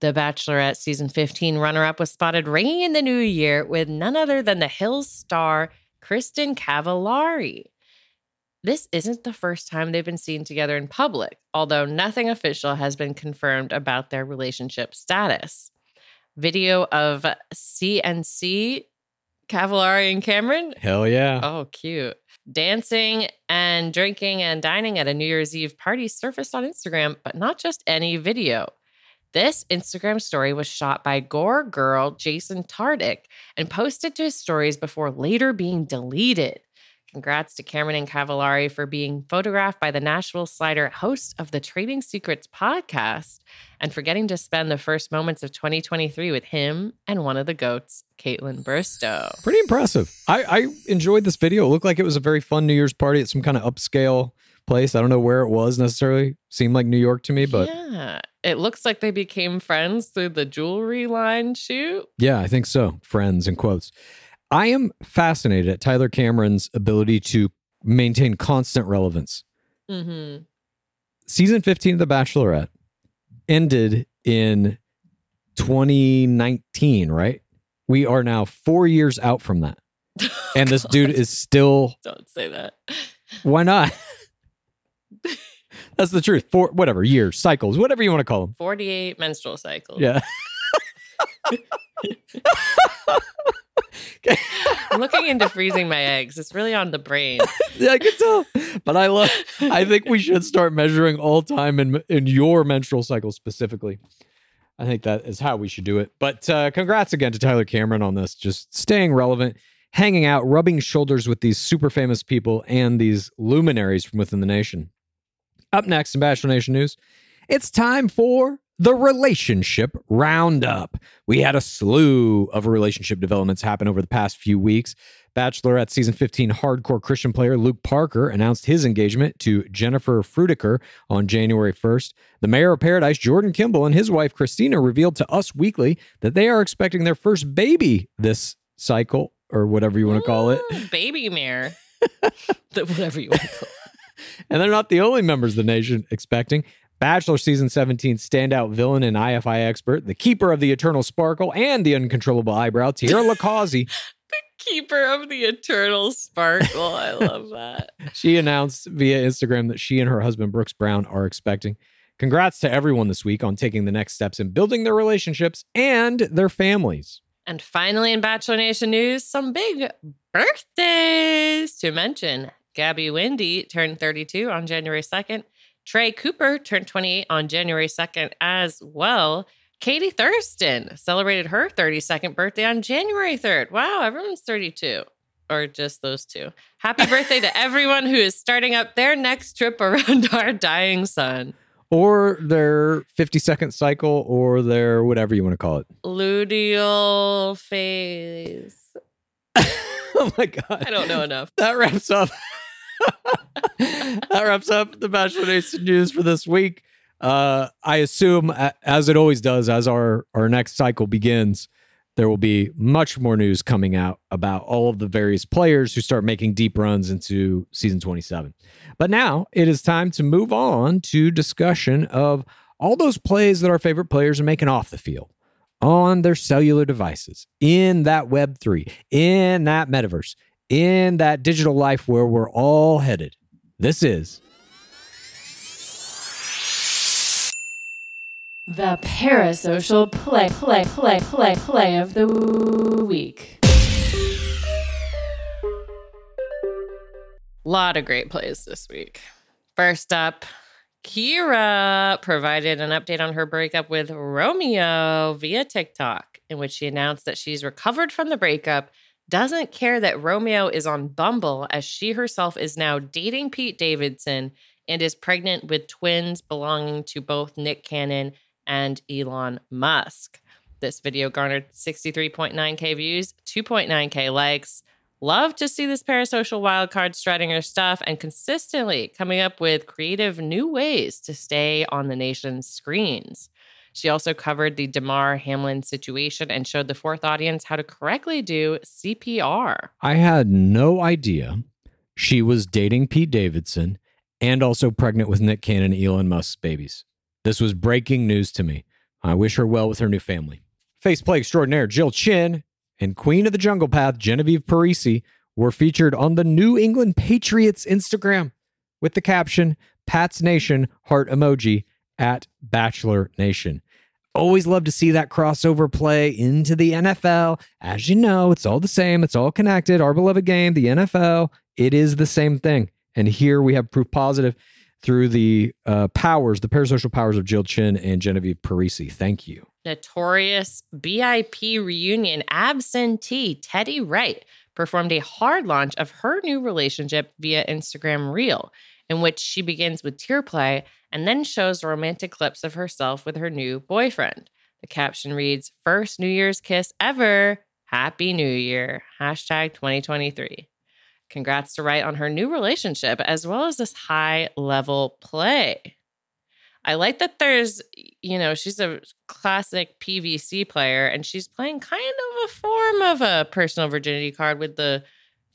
The Bachelorette season 15 runner up was spotted ringing in the new year with none other than the Hills star Kristin Cavallari. This isn't the first time they've been seen together in public, although nothing official has been confirmed about their relationship status. Video of CNC Cavallari and Cameron. Hell yeah. Oh, cute. Dancing and drinking and dining at a New Year's Eve party surfaced on Instagram, but not just any video. This Instagram story was shot by Gore Girl Jason Tartick and posted to his stories before later being deleted. Congrats to Cameron and Cavallari for being photographed by the Nashville Slider, host of the Trading Secrets podcast, and for getting to spend the first moments of 2023 with him and one of the goats, Kaitlyn Bristowe. Pretty impressive. I, I enjoyed this video. It looked like it was a very fun New Year's party at some kind of upscale place. I don't know where it was necessarily. Seemed like New York to me, but yeah, it looks like they became friends through the jewelry line shoot. Yeah, I think so. Friends in quotes. I am fascinated at Tyler Cameron's ability to maintain constant relevance. Mm-hmm. Season 15 of The Bachelorette ended in 2019, right? We are now four years out from that. And this dude is still, Don't say that. why not? That's the truth. For whatever, years, cycles, whatever you want to call them. 48 menstrual cycles. Yeah. I'm looking into freezing my eggs. It's really on the brain. Yeah, I can tell. But I love. I think we should start measuring all time in in your menstrual cycle specifically. I think that is how we should do it. But uh, congrats again to Tyler Cameron on this. Just staying relevant, hanging out, rubbing shoulders with these super famous people and these luminaries from within the nation. Up next in Bachelor Nation news, it's time for the relationship roundup. We had a slew of relationship developments happen over the past few weeks. Bachelorette season 15 hardcore Christian player Luke Parker announced his engagement to Jennifer Frudiker on January 1st. The mayor of Paradise, Jordan Kimball, and his wife Christina revealed to Us Weekly that they are expecting their first baby this cycle, or whatever you want to call it. Ooh, Baby mare. Whatever you want to call it. And they're not the only members of the nation expecting. Bachelor season 17 standout villain and IFI expert, the keeper of the eternal sparkle and the uncontrollable eyebrow, Tierra LiCausi. The keeper of the eternal sparkle. I love that. she announced via Instagram that she and her husband Brooks Brown are expecting. Congrats to everyone this week on taking the next steps in building their relationships and their families. And finally, in Bachelor Nation news, some big birthdays to mention. Gabby Windey turned 32 on January 2nd. Trey Cooper turned 28 on January 2nd as well. Katie Thurston celebrated her 32nd birthday on January 3rd. Wow, everyone's 32. Or just those two. Happy birthday to everyone who is starting up their next trip around our dying sun. Or their 50 second cycle or their whatever you want to call it. Luteal phase. oh my God. I don't know enough. that wraps up that wraps up the Bachelor Nation news for this week. Uh, I assume, as it always does, as our our next cycle begins, there will be much more news coming out about all of the various players who start making deep runs into season 27. But now it is time to move on to discussion of all those plays that our favorite players are making off the field on their cellular devices in that Web3, in that metaverse, in that digital life where we're all headed. This is The parasocial play, play, play, play, play of the week. A lot of great plays this week. First up, Kira provided an update on her breakup with Romeo via TikTok, in which she announced that she's recovered from the breakup, doesn't care that Romeo is on Bumble, as she herself is now dating Pete Davidson and is pregnant with twins belonging to both Nick Cannon and Elon Musk. This video garnered 63.9k views, 2.9k likes. Love to see this parasocial wildcard strutting her stuff and consistently coming up with creative new ways to stay on the nation's screens. She also covered the Damar Hamlin situation and showed the fourth audience how to correctly do CPR. I had no idea she was dating Pete Davidson and also pregnant with Nick Cannon, Elon Musk's babies. This was breaking news to me. I wish her well with her new family. Faceplay extraordinaire Jill Chin and Queen of the Jungle Path Genevieve Parisi were featured on the New England Patriots Instagram with the caption Pats Nation heart emoji at Bachelor Nation. Always love to see that crossover play into the NFL. As you know, it's all the same, it's all connected. Our beloved game, the NFL, it is the same thing. And here we have proof positive through the uh, powers, the parasocial powers of Jill Chin and Genevieve Parisi. Thank you. Notorious BIP reunion absentee Teddi Wright performed a hard launch of her new relationship via Instagram Reel, in which she begins with tear play and then shows romantic clips of herself with her new boyfriend. The caption reads, First New Year's kiss ever. Happy New Year. Hashtag 2023. Congrats to Wright on her new relationship as well as this high level play. I like that there's, you know, she's a classic PVC player and she's playing kind of a form of a personal virginity card with the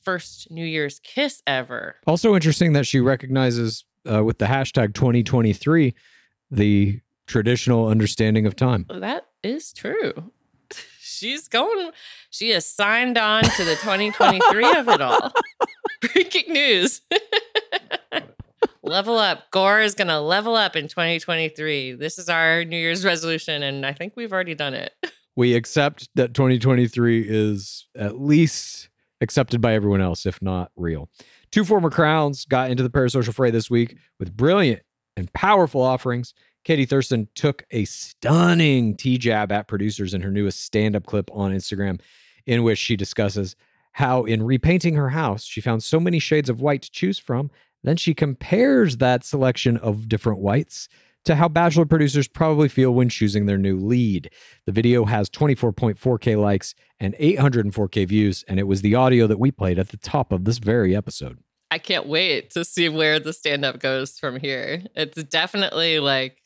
first New Year's kiss ever. Also interesting that she recognizes uh, with the hashtag 2023 the traditional understanding of time. That is true. She's going, she has signed on to the 2023 of it all. Breaking news. level up. Gore is going to level up in 2023. This is our New Year's resolution, and I think we've already done it. We accept that 2023 is at least accepted by everyone else, if not real. Two former crowns got into the parasocial fray this week with brilliant and powerful offerings. Katie Thurston took a stunning T jab at producers in her newest stand up clip on Instagram, in which she discusses how, in repainting her house, she found so many shades of white to choose from. Then she compares that selection of different whites to how Bachelor producers probably feel when choosing their new lead. The video has 24.4K likes and 804K views, and it was the audio that we played at the top of this very episode. I can't wait to see where the stand up goes from here. It's definitely like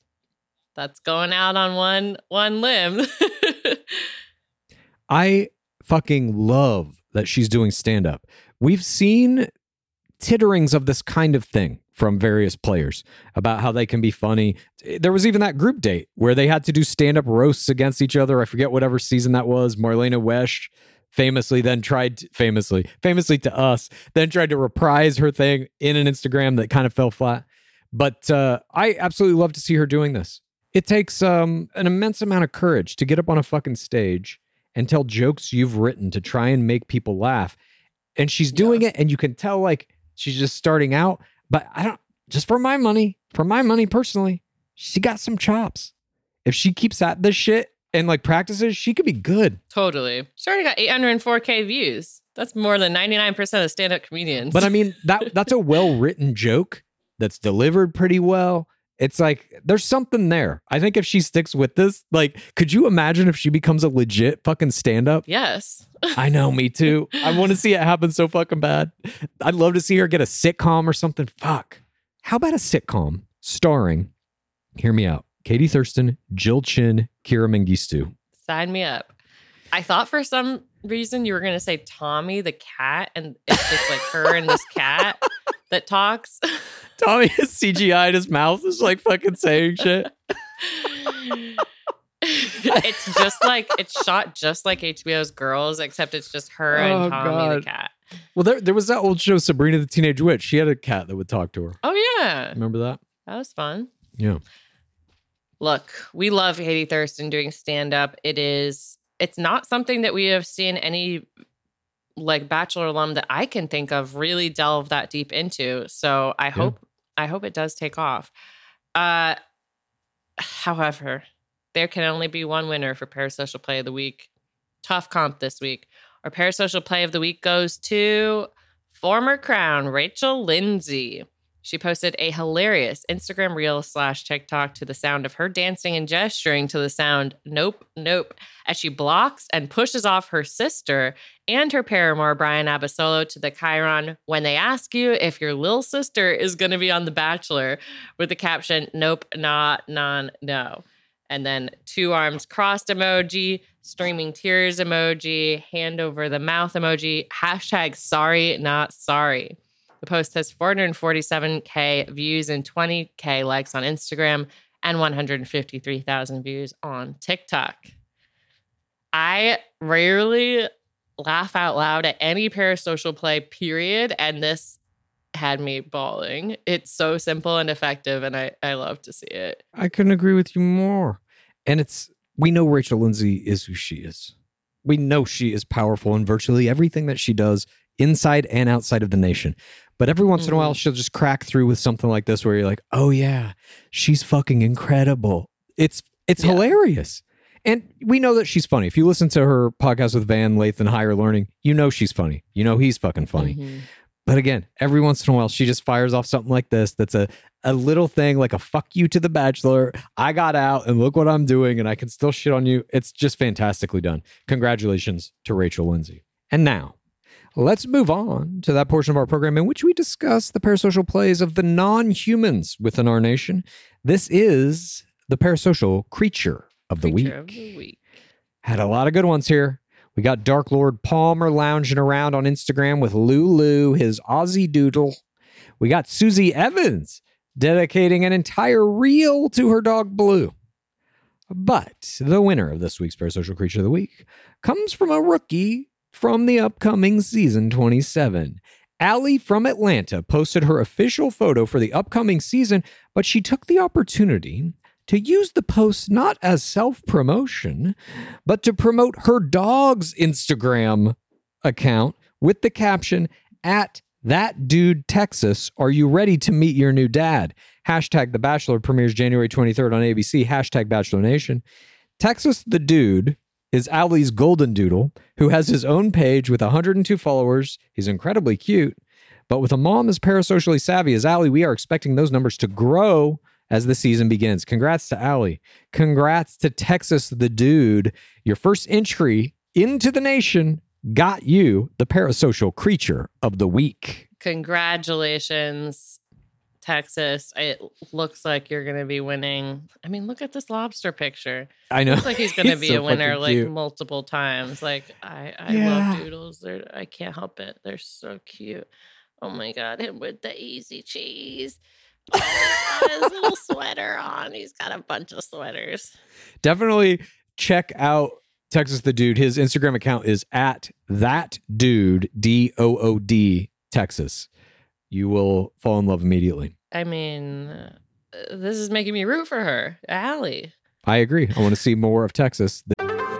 that's going out on one one limb. I fucking love that she's doing stand up. We've seen titterings of this kind of thing from various players about how they can be funny. There was even that group date where they had to do stand up roasts against each other. I forget whatever season that was. Marlena Wesh famously then tried to, famously famously to us then tried to reprise her thing in an Instagram that kind of fell flat. But uh, I absolutely love to see her doing this. It takes um, an immense amount of courage to get up on a fucking stage and tell jokes you've written to try and make people laugh. And she's doing it, and you can tell like she's just starting out. But I don't just for my money, for my money personally, she got some chops. If she keeps at this shit and like practices, she could be good. totally. She already got 804k views. That's more than 99% of stand up comedians. But I mean, that that's a well written joke that's delivered pretty well. It's like there's something there. I think if she sticks with this, like, could you imagine if she becomes a legit fucking stand up? yes. I know, me too. I want to see it happen so fucking bad. I'd love to see her get a sitcom or something. Fuck. How about a sitcom starring, hear me out, Katie Thurston, Jill Chin, Kira Mengistu? Sign me up. I thought for some reason you were going to say Tommy the cat, and it's just like her and this cat that talks. Tommy has CGI in his mouth is like fucking saying shit. it's just like it's shot just like HBO's Girls, except it's just her Oh, and Tommy God. the cat. Well, there, there was that old show, Sabrina the Teenage Witch. She had a cat that would talk to her. Oh yeah, Remember that? that was fun. Yeah. Look, we love Katie Thurston doing stand up. It is it's not something that we have seen any like bachelor alum that I can think of really delve that deep into. So I hope I hope it does take off. Uh however, there can only be one winner for Parasocial Play of the Week. Tough comp this week. Our Parasocial Play of the Week goes to former crown Rachel Lindsay. She posted a hilarious Instagram reel slash TikTok to the sound of her dancing and gesturing to the sound Nope, Nope as she blocks and pushes off her sister and her paramour, Bryan Abasolo, to the Chiron when they ask you if your little sister is going to be on The Bachelor with the caption Nope, not, none, no. And then two arms crossed emoji, streaming tears emoji, hand over the mouth emoji, hashtag sorry, not sorry. The post has 447K views and 20K likes on Instagram and 153,000 views on TikTok. I rarely laugh out loud at any parasocial play, period. And this had me bawling. It's so simple and effective, and I, I love to see it. I couldn't agree with you more. And it's we know Rachel Lindsay is who she is. We know she is powerful in virtually everything that she does inside and outside of the nation. But every once in a while, she'll just crack through with something like this where you're like, oh yeah, she's fucking incredible. It's it's Yeah. hilarious. And we know that she's funny. If you listen to her podcast with Van Lathan Higher Learning, you know she's funny. You know he's fucking funny. Mhm. But again, every once in a while, she just fires off something like this that's a, a little thing like a fuck you to the bachelor. I got out and look what I'm doing, and I can still shit on you. It's just fantastically done. Congratulations to Rachel Lindsay. And now, let's move on to that portion of our program in which we discuss the parasocial plays of the non humans within our nation. This is the parasocial creature of the Creature week. of the week. Had a lot of good ones here. We got Dark Lord Palmer lounging around on Instagram with Lulu, his Aussie doodle. We got Susie Evans dedicating an entire reel to her dog Blue. But the winner of this week's Parasocial Creature of the Week comes from a rookie from the upcoming season 27. Allie from Atlanta posted her official photo for the upcoming season, but she took the opportunity to use the post not as self promotion, but to promote her dog's Instagram account with the caption at that dude Texas, are you ready to meet your new dad? Hashtag The Bachelor premieres January 23rd on ABC. Hashtag Bachelor Nation. Texas the dude is Allie's golden doodle, who has his own page with 102 followers. He's incredibly cute. But with a mom as parasocially savvy as Allie, we are expecting those numbers to grow as the season begins. Congrats to Allie. Congrats to Texas the dude. Your first entry into the nation got you the parasocial creature of the week. Congratulations, Texas. It looks like you're going to be winning. I mean, look at this lobster picture. I know. Looks like he's going to be so a winner like cute. multiple times. Like I, I Yeah. love doodles. They're I can't help it. They're so cute. Oh my god, him with the easy cheese. Oh, his little sweater on. He's got a bunch of sweaters. Definitely check out Texas the dude. His Instagram account is at that dude D O O D Texas. You will fall in love immediately. I mean, this is making me root for her, Allie. I agree. I want to see more of Texas.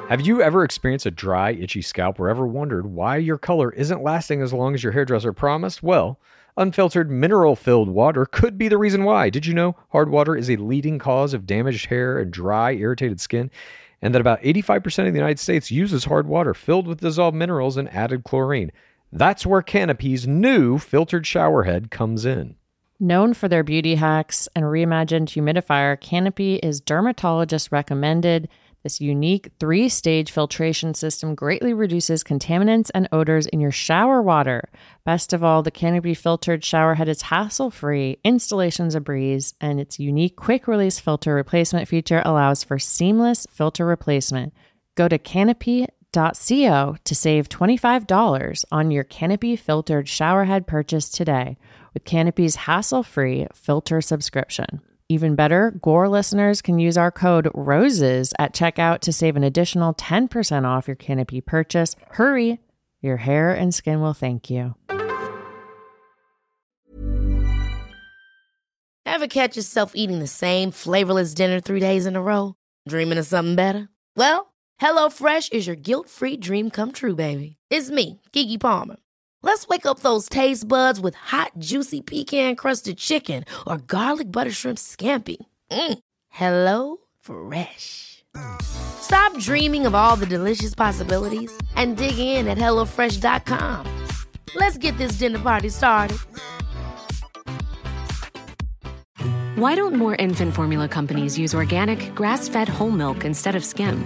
Have you ever experienced a dry, itchy scalp or ever wondered why your color isn't lasting as long as your hairdresser promised? Well, unfiltered, mineral filled water could be the reason why. Did you know hard water is a leading cause of damaged hair and dry, irritated skin? And that about 85% of the United States uses hard water filled with dissolved minerals and added chlorine. That's where Canopy's new filtered shower head comes in. Known for their beauty hacks and reimagined humidifier, Canopy is dermatologist recommended. This unique three stage filtration system greatly reduces contaminants and odors in your shower water. Best of all, the Canopy filtered shower head is hassle free, installation's a breeze, and its unique quick release filter replacement feature allows for seamless filter replacement. Go to canopy.co to save $25 on your Canopy filtered showerhead purchase today with Canopy's hassle free filter subscription. Even better, Gore listeners can use our code ROSES at checkout to save an additional 10% off your Canopy purchase. Hurry! Your hair and skin will thank you. Ever catch yourself eating the same flavorless dinner three days in a row? Dreaming of something better? Well, HelloFresh is your guilt-free dream come true, baby. It's me, Keke Palmer. Let's wake up those taste buds with hot, juicy pecan-crusted chicken or garlic butter shrimp scampi. Mm. Hello Fresh. Stop dreaming of all the delicious possibilities and dig in at HelloFresh.com. Let's get this dinner party started. Why don't more infant formula companies use organic, grass fed whole milk instead of skim?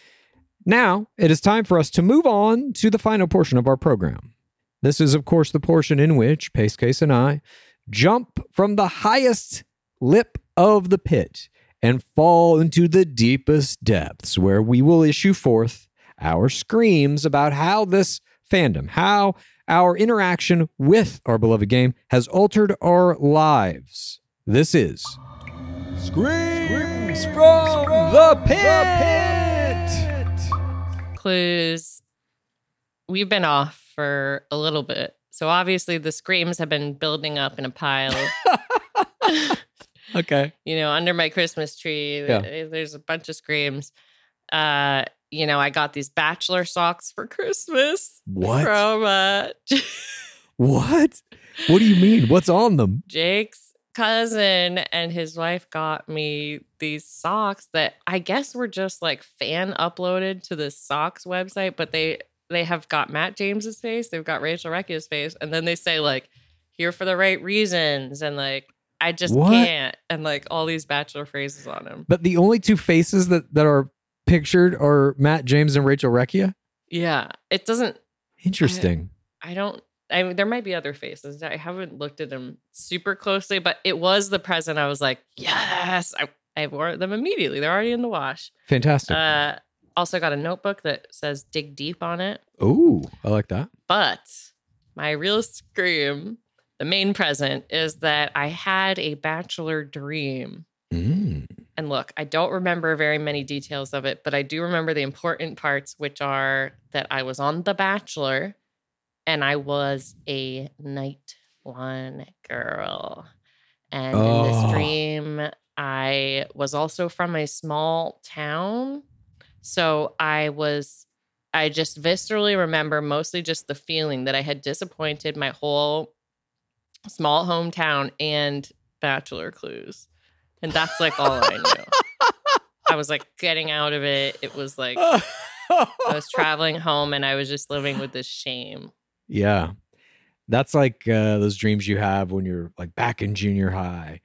Now it is time for us to move on to the final portion of our program. This is, of course, the portion in which Pace Case and I jump from the highest lip of the pit and fall into the deepest depths, where we will issue forth our screams about how this fandom, how our interaction with our beloved game has altered our lives. This is Screams from the Pit! Clues. We've been off for a little bit. So obviously the screams have been building up in a pile. Okay. you know, under my Christmas tree, Yeah. there's a bunch of screams. Uh, you know, I got these bachelor socks for Christmas. What? From uh, What? What do you mean? What's on them? Jake's cousin and his wife got me these socks that I guess were just like fan uploaded to the socks website, but they they have got Matt James's face, they've got Rachel Recchia's face, and then they say like here for the right reasons and like I just What? can't and like all these bachelor phrases on them. But the only two faces that, that are pictured are Matt James and Rachel Recchia? Yeah, it doesn't Interesting. I don't. I mean, there might be other faces. I haven't looked at them super closely, but it was the present. I was like, yes, I, I wore them immediately. They're already in the wash. Fantastic. Uh, also got a notebook that says "dig deep" on it. Ooh, I like that. But my real scream, the main present, is that I had a bachelor dream. Mm. And look, I don't remember very many details of it, but I do remember the important parts, which are that I was on The Bachelor and I was a night one girl. And in Oh. this dream, I was also from a small town. So I was, I just viscerally remember mostly just the feeling that I had disappointed my whole small hometown and Bachelor Clues. And that's like all I knew. I was like getting out of it. It was like I was traveling home and I was just living with this shame. Yeah. That's like uh, those dreams you have when you're like back in junior high.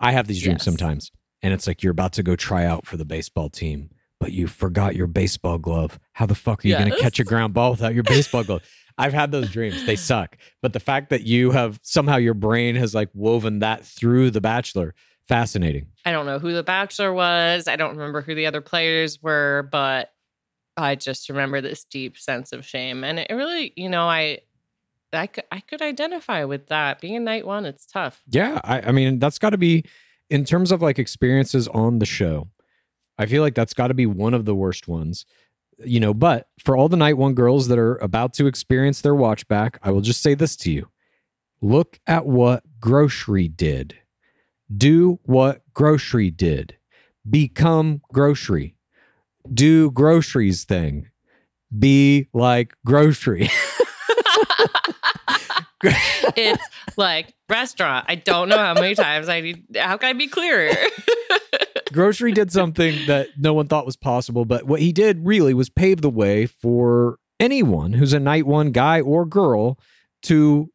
I have these dreams Yes. sometimes, and it's like you're about to go try out for the baseball team, but you forgot your baseball glove. How the fuck are you going to catch a ground ball without your baseball glove? I've had those dreams. They suck. But the fact that you have somehow your brain has like woven that through The Bachelor, fascinating. I don't know who the bachelor was. I don't remember who the other players were, but I just remember this deep sense of shame. And it really, you know, I I could I could identify with that. Being a night one, it's tough. Yeah, I, I mean that's got to be in terms of like experiences on the show. I feel like that's got to be one of the worst ones, you know. But for all the night one girls that are about to experience their watch back, I will just say this to you: look at what grocery did. Do what grocery did. Become grocery. Do groceries thing. Be like grocery. it's like restaurant. I don't know how many times I need how can I be clearer? Grocery did something that no one thought was possible, but what he did really was pave the way for anyone who's a night one guy or girl to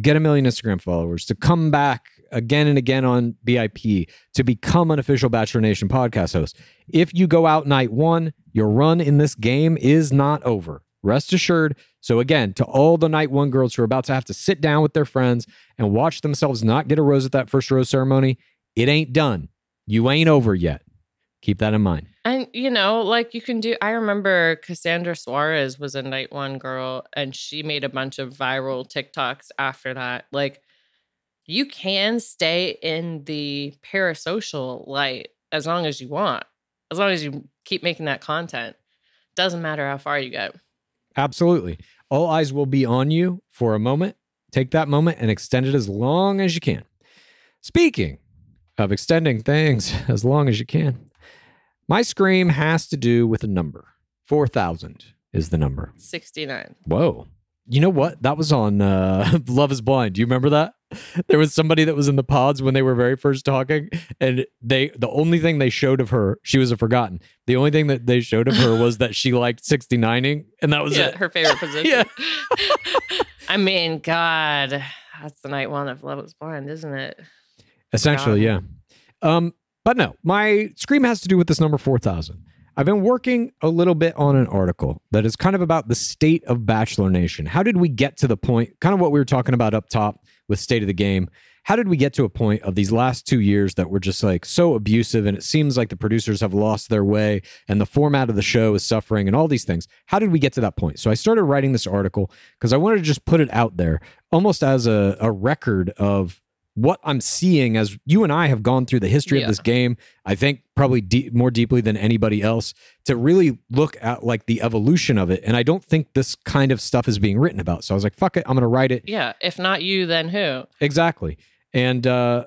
get a million Instagram followers, to come back again and again on BIP, to become an official Bachelor Nation podcast host. If you go out night one, your run in this game is not over. Rest assured. So, again, to all the night one girls who are about to have to sit down with their friends and watch themselves not get a rose at that first rose ceremony, it ain't done. You ain't over yet. Keep that in mind. And you know, like you can do. I remember Cassandra Suarez was a night one girl, and she made a bunch of viral TikToks after that. Like, you can stay in the parasocial light as long as you want, as long as you keep making that content. Doesn't matter how far you go. Absolutely. All eyes will be on you for a moment. Take that moment and extend it as long as you can. Speaking of extending things as long as you can, My scream has to do with a number. 4,000 is the number. 69. Whoa. You know what? That was on uh, Love is Blind. Do you remember that? There was somebody that was in the pods when they were very first talking, and they the only thing they showed of her, she was a forgotten. The only thing that they showed of her was that she liked 69ing, and that was yeah, it. her favorite position. Yeah. I mean, God, that's the night one of Love is Blind, isn't it? Essentially, yeah. Um, but no, my scream has to do with this number 4,000. I've been working a little bit on an article that is kind of about the state of Bachelor Nation. How did we get to the point, kind of what we were talking about up top with State of the Game? How did we get to a point of these last two years that were just like so abusive and it seems like the producers have lost their way and the format of the show is suffering and all these things? How did we get to that point? So I started writing this article because I wanted to just put it out there almost as a, a record of what I'm seeing as you and I have gone through the history Yeah. of this game. I think probably de- more deeply than anybody else to really look at like the evolution of it. And I don't think this kind of stuff is being written about. So I was like, fuck it, I'm going to write it. Yeah. If not you, then who? Exactly. And uh,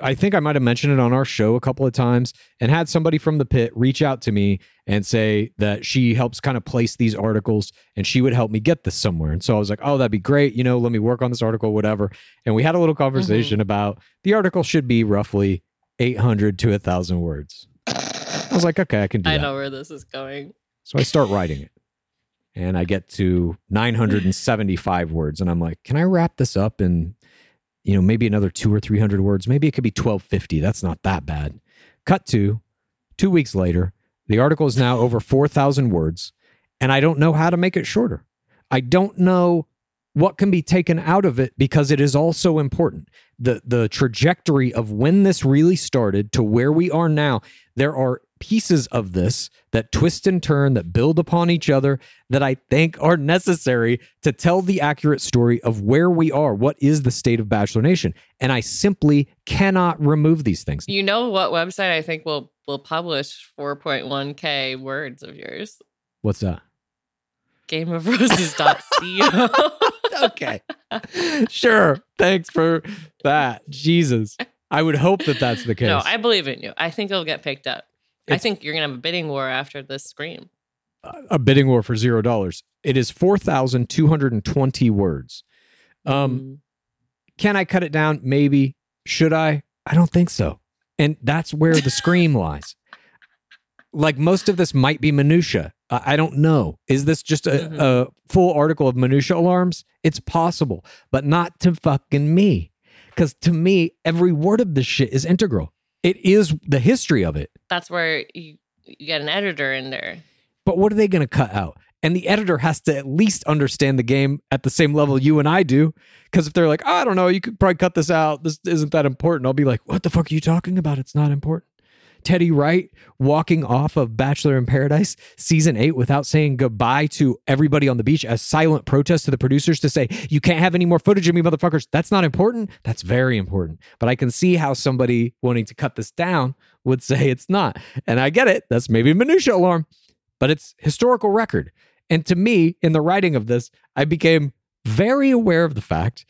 I think I might have mentioned it on our show a couple of times and had somebody from the pit reach out to me and say that she helps kind of place these articles and she would help me get this somewhere. And so I was like, oh, that'd be great. You know, let me work on this article, whatever. And we had a little conversation mm-hmm. about the article should be roughly 800 to 1,000 words. I was like, okay, I can do that. I that. know where this is going. So I start writing it. And I get to 975 words. And I'm like, can I wrap this up in, you know, maybe another two or 300 words? Maybe it could be 1250. That's not that bad. Cut to two weeks later, the article is now over 4,000 words. And I don't know how to make it shorter. I don't know what can be taken out of it because it is also important. The the trajectory of when this really started to where we are now, there are pieces of this that twist and turn that build upon each other that I think are necessary to tell the accurate story of where we are, what is the state of Bachelor Nation. And I simply cannot remove these things. You know what website I think will will publish 4.1k words of yours? What's that? Gameofroses.co. okay. Sure. Thanks for that. Jesus. I would hope that that's the case. no, I believe in you. I think it'll get picked up. I think you're gonna have a bidding war after this scream. a bidding war for zero dollars. It is four thousand two hundred and twenty words. Um, Mm. can I cut it down? Maybe. Should I? I don't think so. And that's where the scream lies. Like most of this might be minutia. I don't know. Is this just a, Mhm. a full article of minutia alarms? It's possible, but not to fucking me. Because to me, every word of this shit is integral. It is the history of it. That's where you, you get an editor in there. but what are they going to cut out? And the editor has to at least understand the game at the same level you and I do. Because if they're like, oh, I don't know, you could probably cut this out. This isn't that important. I'll be like, what the fuck are you talking about? It's not important. Teddi Wright walking off of Bachelor in Paradise season eight without saying goodbye to everybody on the beach, a silent protest to the producers to say, you can't have any more footage of me, motherfuckers. That's not important. That's very important. But I can see how somebody wanting to cut this down would say it's not. And I get it. That's maybe minutia alarm but it's historical record. And to me, in the writing of this, I became very aware of the fact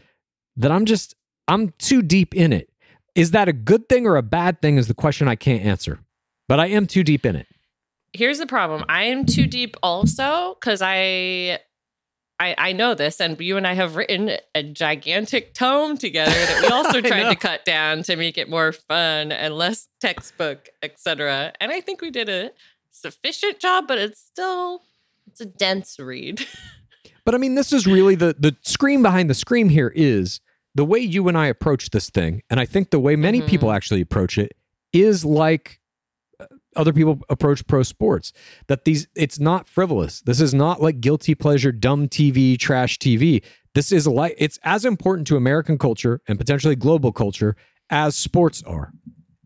that I'm just, I'm too deep in it. Is that a good thing or a bad thing? Is the question I can't answer. But I am too deep in it. Here's the problem. I am too deep also because I, I I know this, and you and I have written a gigantic tome together that we also tried to cut down to make it more fun and less textbook, etc. And I think we did a sufficient job, but it's still it's a dense read. But I mean, this is really the the scream behind the scream here is the way you and I approach this thing, and I think the way many Mhm. people actually approach it is like uh, other people approach pro sports. That these it's not frivolous. This is not like guilty pleasure, dumb TV, trash TV. This is like it's as important to American culture and potentially global culture as sports are,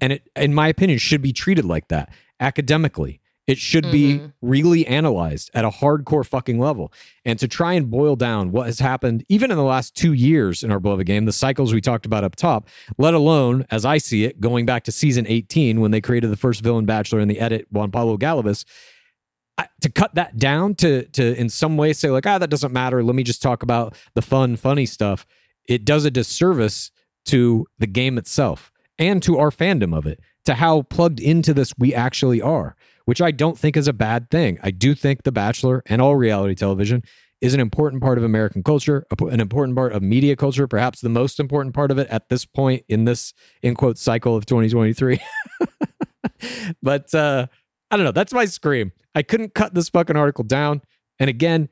and it, in my opinion, should be treated like that academically. It should be Mhm. really analyzed at a hardcore fucking level. And to try and boil down what has happened, even in the last two years in our beloved game, the cycles we talked about up top, let alone, as I see it, going back to season 18 when they created the first villain bachelor in the edit, Juan Pablo Galavis, I- to cut that down to to in some way say like ah that doesn't matter let me just talk about the fun funny stuff it does a disservice to the game itself and to our fandom of it to how plugged into this we actually are which I don't think is a bad thing. I do think The Bachelor and all reality television is an important part of American culture, an important part of media culture, perhaps the most important part of it at this point in this, in quote, cycle of 2023. but uh, I don't know. That's my scream. I couldn't cut this fucking article down. And again,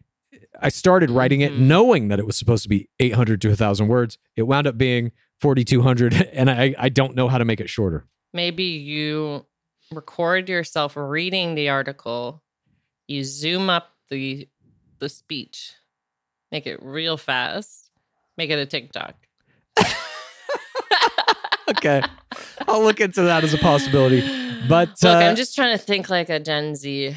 I started writing it knowing that it was supposed to be 800 to 1,000 words. It wound up being 4,200, and I, I don't know how to make it shorter. Maybe you record yourself reading the article, you zoom up the the speech, make it real fast, make it a TikTok. Okay. I'll look into that as a possibility. But Look, uh, I'm just trying to think like a Gen Z.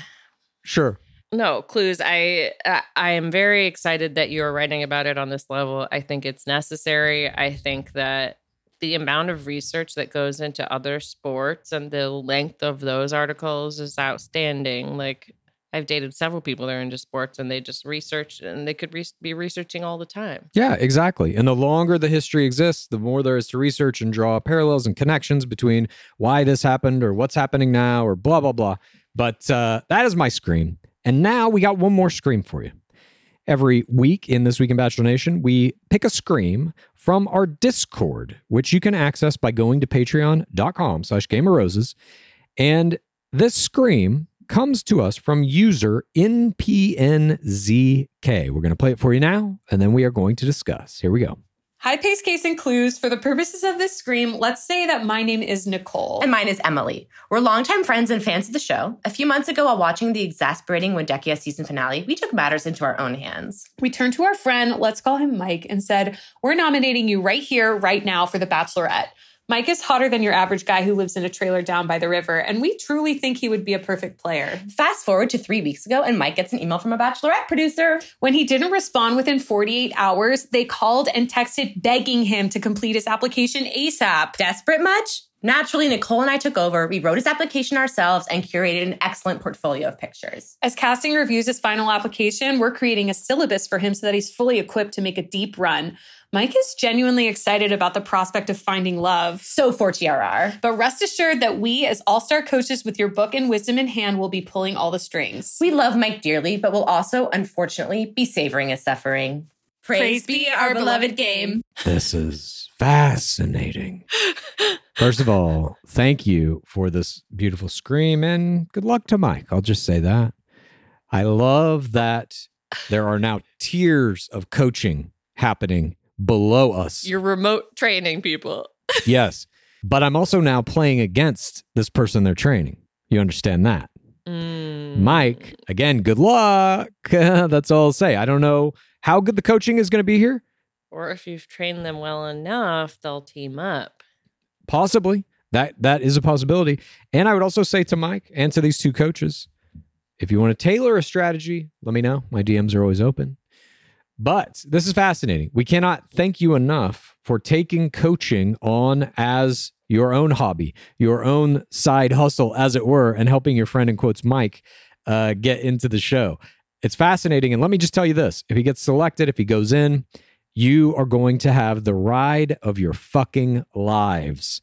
sure. No, clues. I I- I am very excited that you are writing about it on this level. I think it's necessary. I think that the amount of research that goes into other sports and the length of those articles is outstanding. Like I've dated several people that are into sports and they just research and they could re- be researching all the time. Yeah, exactly. And the longer the history exists, the more there is to research and draw parallels and connections between why this happened or what's happening now or blah, blah, blah. But uh, that is my scream. And now we got one more scream for you. Every week in This Week in Bachelor Nation, we pick a scream from our Discord, which you can access by going to patreon.com slash game of roses. And this scream comes to us from user NPNZK. We're going to play it for you now, and then we are going to discuss. Here we go. High pace case and clues. For the purposes of this scream, let's say that my name is Nicole. And mine is Emily. We're longtime friends and fans of the show. A few months ago, while watching the exasperating Wendekia season finale, we took matters into our own hands. we turned to our friend, let's call him Mike, and said, We're nominating you right here, right now for The Bachelorette. Mike is hotter than your average guy who lives in a trailer down by the river, and we truly think he would be a perfect player. Fast forward to three weeks ago, and Mike gets an email from a Bachelorette producer. When he didn't respond within 48 hours, they called and texted begging him to complete his application ASAP. Desperate much? Naturally, Nicole and I took over. We wrote his application ourselves and curated an excellent portfolio of pictures. As casting reviews his final application, we're creating a syllabus for him so that he's fully equipped to make a deep run. Mike is genuinely excited about the prospect of finding love. So for TRR. But rest assured that we, as all star coaches with your book and wisdom in hand, will be pulling all the strings. We love Mike dearly, but will also, unfortunately, be savoring his suffering. Praise be our beloved game. This is fascinating. First of all, thank you for this beautiful scream and good luck to Mike. I'll just say that. I love that there are now tiers of coaching happening below us. You're remote training people. yes. But I'm also now playing against this person they're training. You understand that? Mm. Mike, again, good luck. That's all I'll say. I don't know how good the coaching is going to be here. Or if you've trained them well enough, they'll team up. Possibly. That that is a possibility. And I would also say to Mike and to these two coaches, if you want to tailor a strategy, let me know. My DMs are always open. But this is fascinating. We cannot thank you enough for taking coaching on as your own hobby, your own side hustle, as it were, and helping your friend in quotes Mike uh, get into the show. It's fascinating. And let me just tell you this: if he gets selected, if he goes in, you are going to have the ride of your fucking lives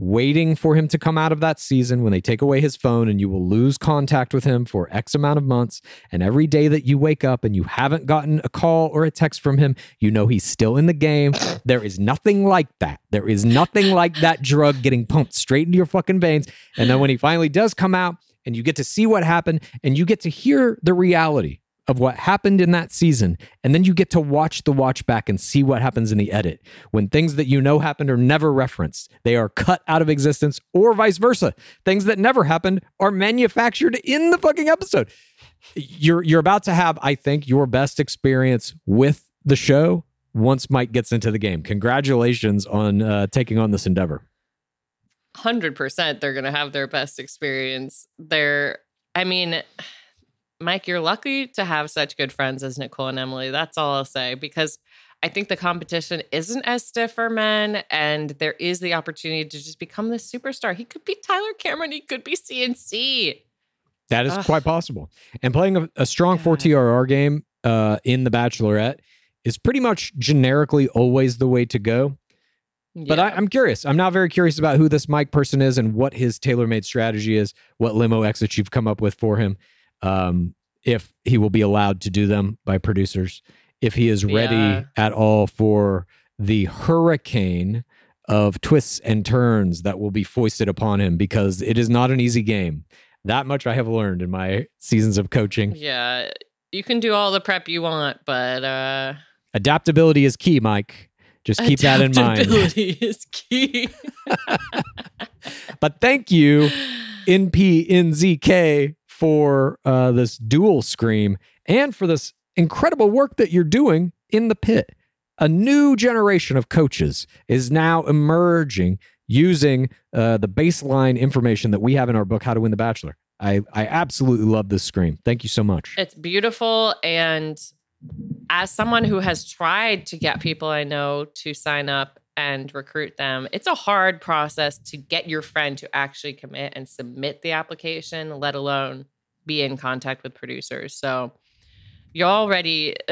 waiting for him to come out of that season when they take away his phone and you will lose contact with him for X amount of months. And every day that you wake up and you haven't gotten a call or a text from him, you know he's still in the game. There is nothing like that. There is nothing like that drug getting pumped straight into your fucking veins. And then when he finally does come out and you get to see what happened and you get to hear the reality of what happened in that season. And then you get to watch the watch back and see what happens in the edit. When things that you know happened are never referenced, they are cut out of existence, or vice versa. Things that never happened are manufactured in the fucking episode. You're you're about to have, I think, your best experience with the show once Mike gets into the game. Congratulations on uh, taking on this endeavor. 100% they're going to have their best experience. They're, I mean, Mike, you're lucky to have such good friends as Nicole and Emily. That's all I'll say because I think the competition isn't as stiff for men, and there is the opportunity to just become this superstar. He could be Tyler Cameron, he could be CNC. That is Ugh. quite possible. And playing a, a strong 4 TRR game uh, in The Bachelorette is pretty much generically always the way to go. But I, I'm curious. I'm now very curious about who this Mike person is and what his tailor-made strategy is, what limo exits you've come up with for him, um, if he will be allowed to do them by producers, if he is ready Yeah. at all for the hurricane of twists and turns that will be foisted upon him, because it is not an easy game. That much I have learned in my seasons of coaching. Yeah, you can do all the prep you want, but uh Adaptability is key, Mike. Just keep that in mind. adaptability is key. But thank you, NPNZK, for uh, this dual scream and for this incredible work that you're doing in the pit. A new generation of coaches is now emerging using uh, the baseline information that we have in our book, How to Win the Bachelor. I, I absolutely love this scream. Thank you so much. It's beautiful. And as someone who has tried to get people I know to sign up and recruit them, it's a hard process to get your friend to actually commit and submit the application, let alone be in contact with producers. So you're already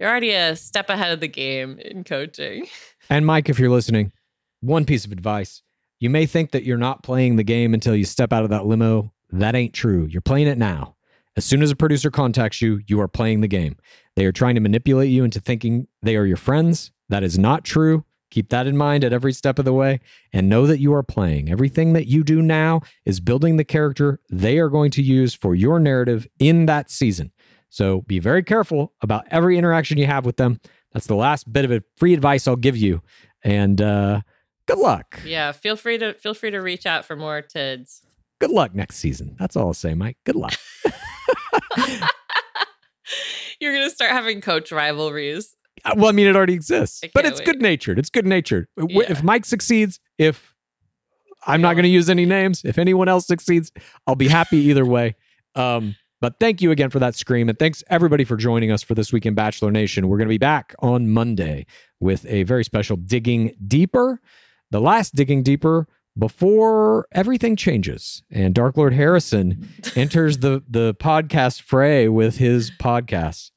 you're already a step ahead of the game in coaching. And Mike, if you're listening, one piece of advice. You may think that you're not playing the game until you step out of that limo. That ain't true. You're playing it now. As soon as a producer contacts you, you are playing the game. They are trying to manipulate you into thinking they are your friends. That is not true. Keep that in mind at every step of the way and know that you are playing. Everything that you do now is building the character they are going to use for your narrative in that season. So be very careful about every interaction you have with them. That's the last bit of free advice I'll give you. And uh, good luck. Yeah, feel free to feel free to reach out for more tids. Good luck next season. That's all I'll say, Mike. Good luck. You're gonna start having coach rivalries. Uh, well, I mean, it already exists, but it's wait. good natured. It's good natured. Yeah. If Mike succeeds, if I'm not going to use any names, if anyone else succeeds, I'll be happy either way. Um, but thank you again for that scream. And thanks everybody for joining us for this week in Bachelor Nation. We're going to be back on Monday with a very special Digging Deeper, the last Digging Deeper before everything changes. And Dark Lord Harrison enters the, the podcast fray with his podcast.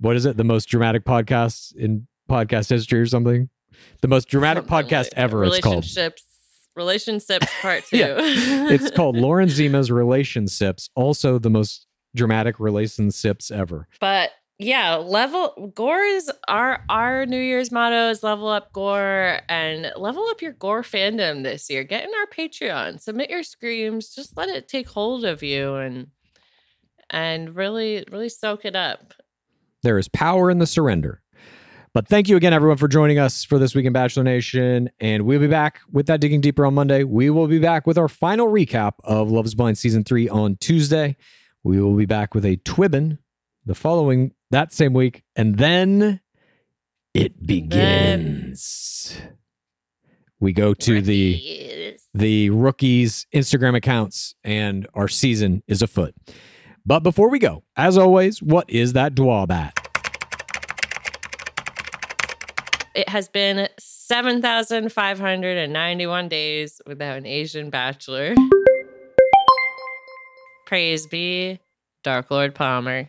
What is it? The most dramatic podcast in podcast history or something? The most dramatic podcast ever, it's called. relationships. Relationships part two. Yeah. it's called Lauren Zima's Relationships, also the most dramatic relationships ever. But yeah, level gore is our our New Year's motto is level up gore and level up your gore fandom this year. Get in our Patreon, submit your screams, just let it take hold of you and and really really soak it up. There is power in the surrender. But thank you again, everyone, for joining us for this week in Bachelor Nation. And we'll be back with that Digging Deeper on Monday. We will be back with our final recap of Love is Blind Season 3 on Tuesday. We will be back with a Twibbin the following, that same week. And then it begins. We go to the the rookies Instagram accounts and our season is afoot. But before we go, as always, what is that drawbat? It has been 7,591 days without an Asian bachelor. Praise be Dark Lord Palmer.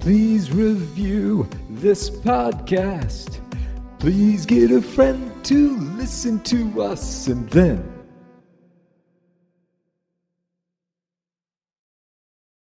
Please review this podcast. Please get a friend to listen to us and then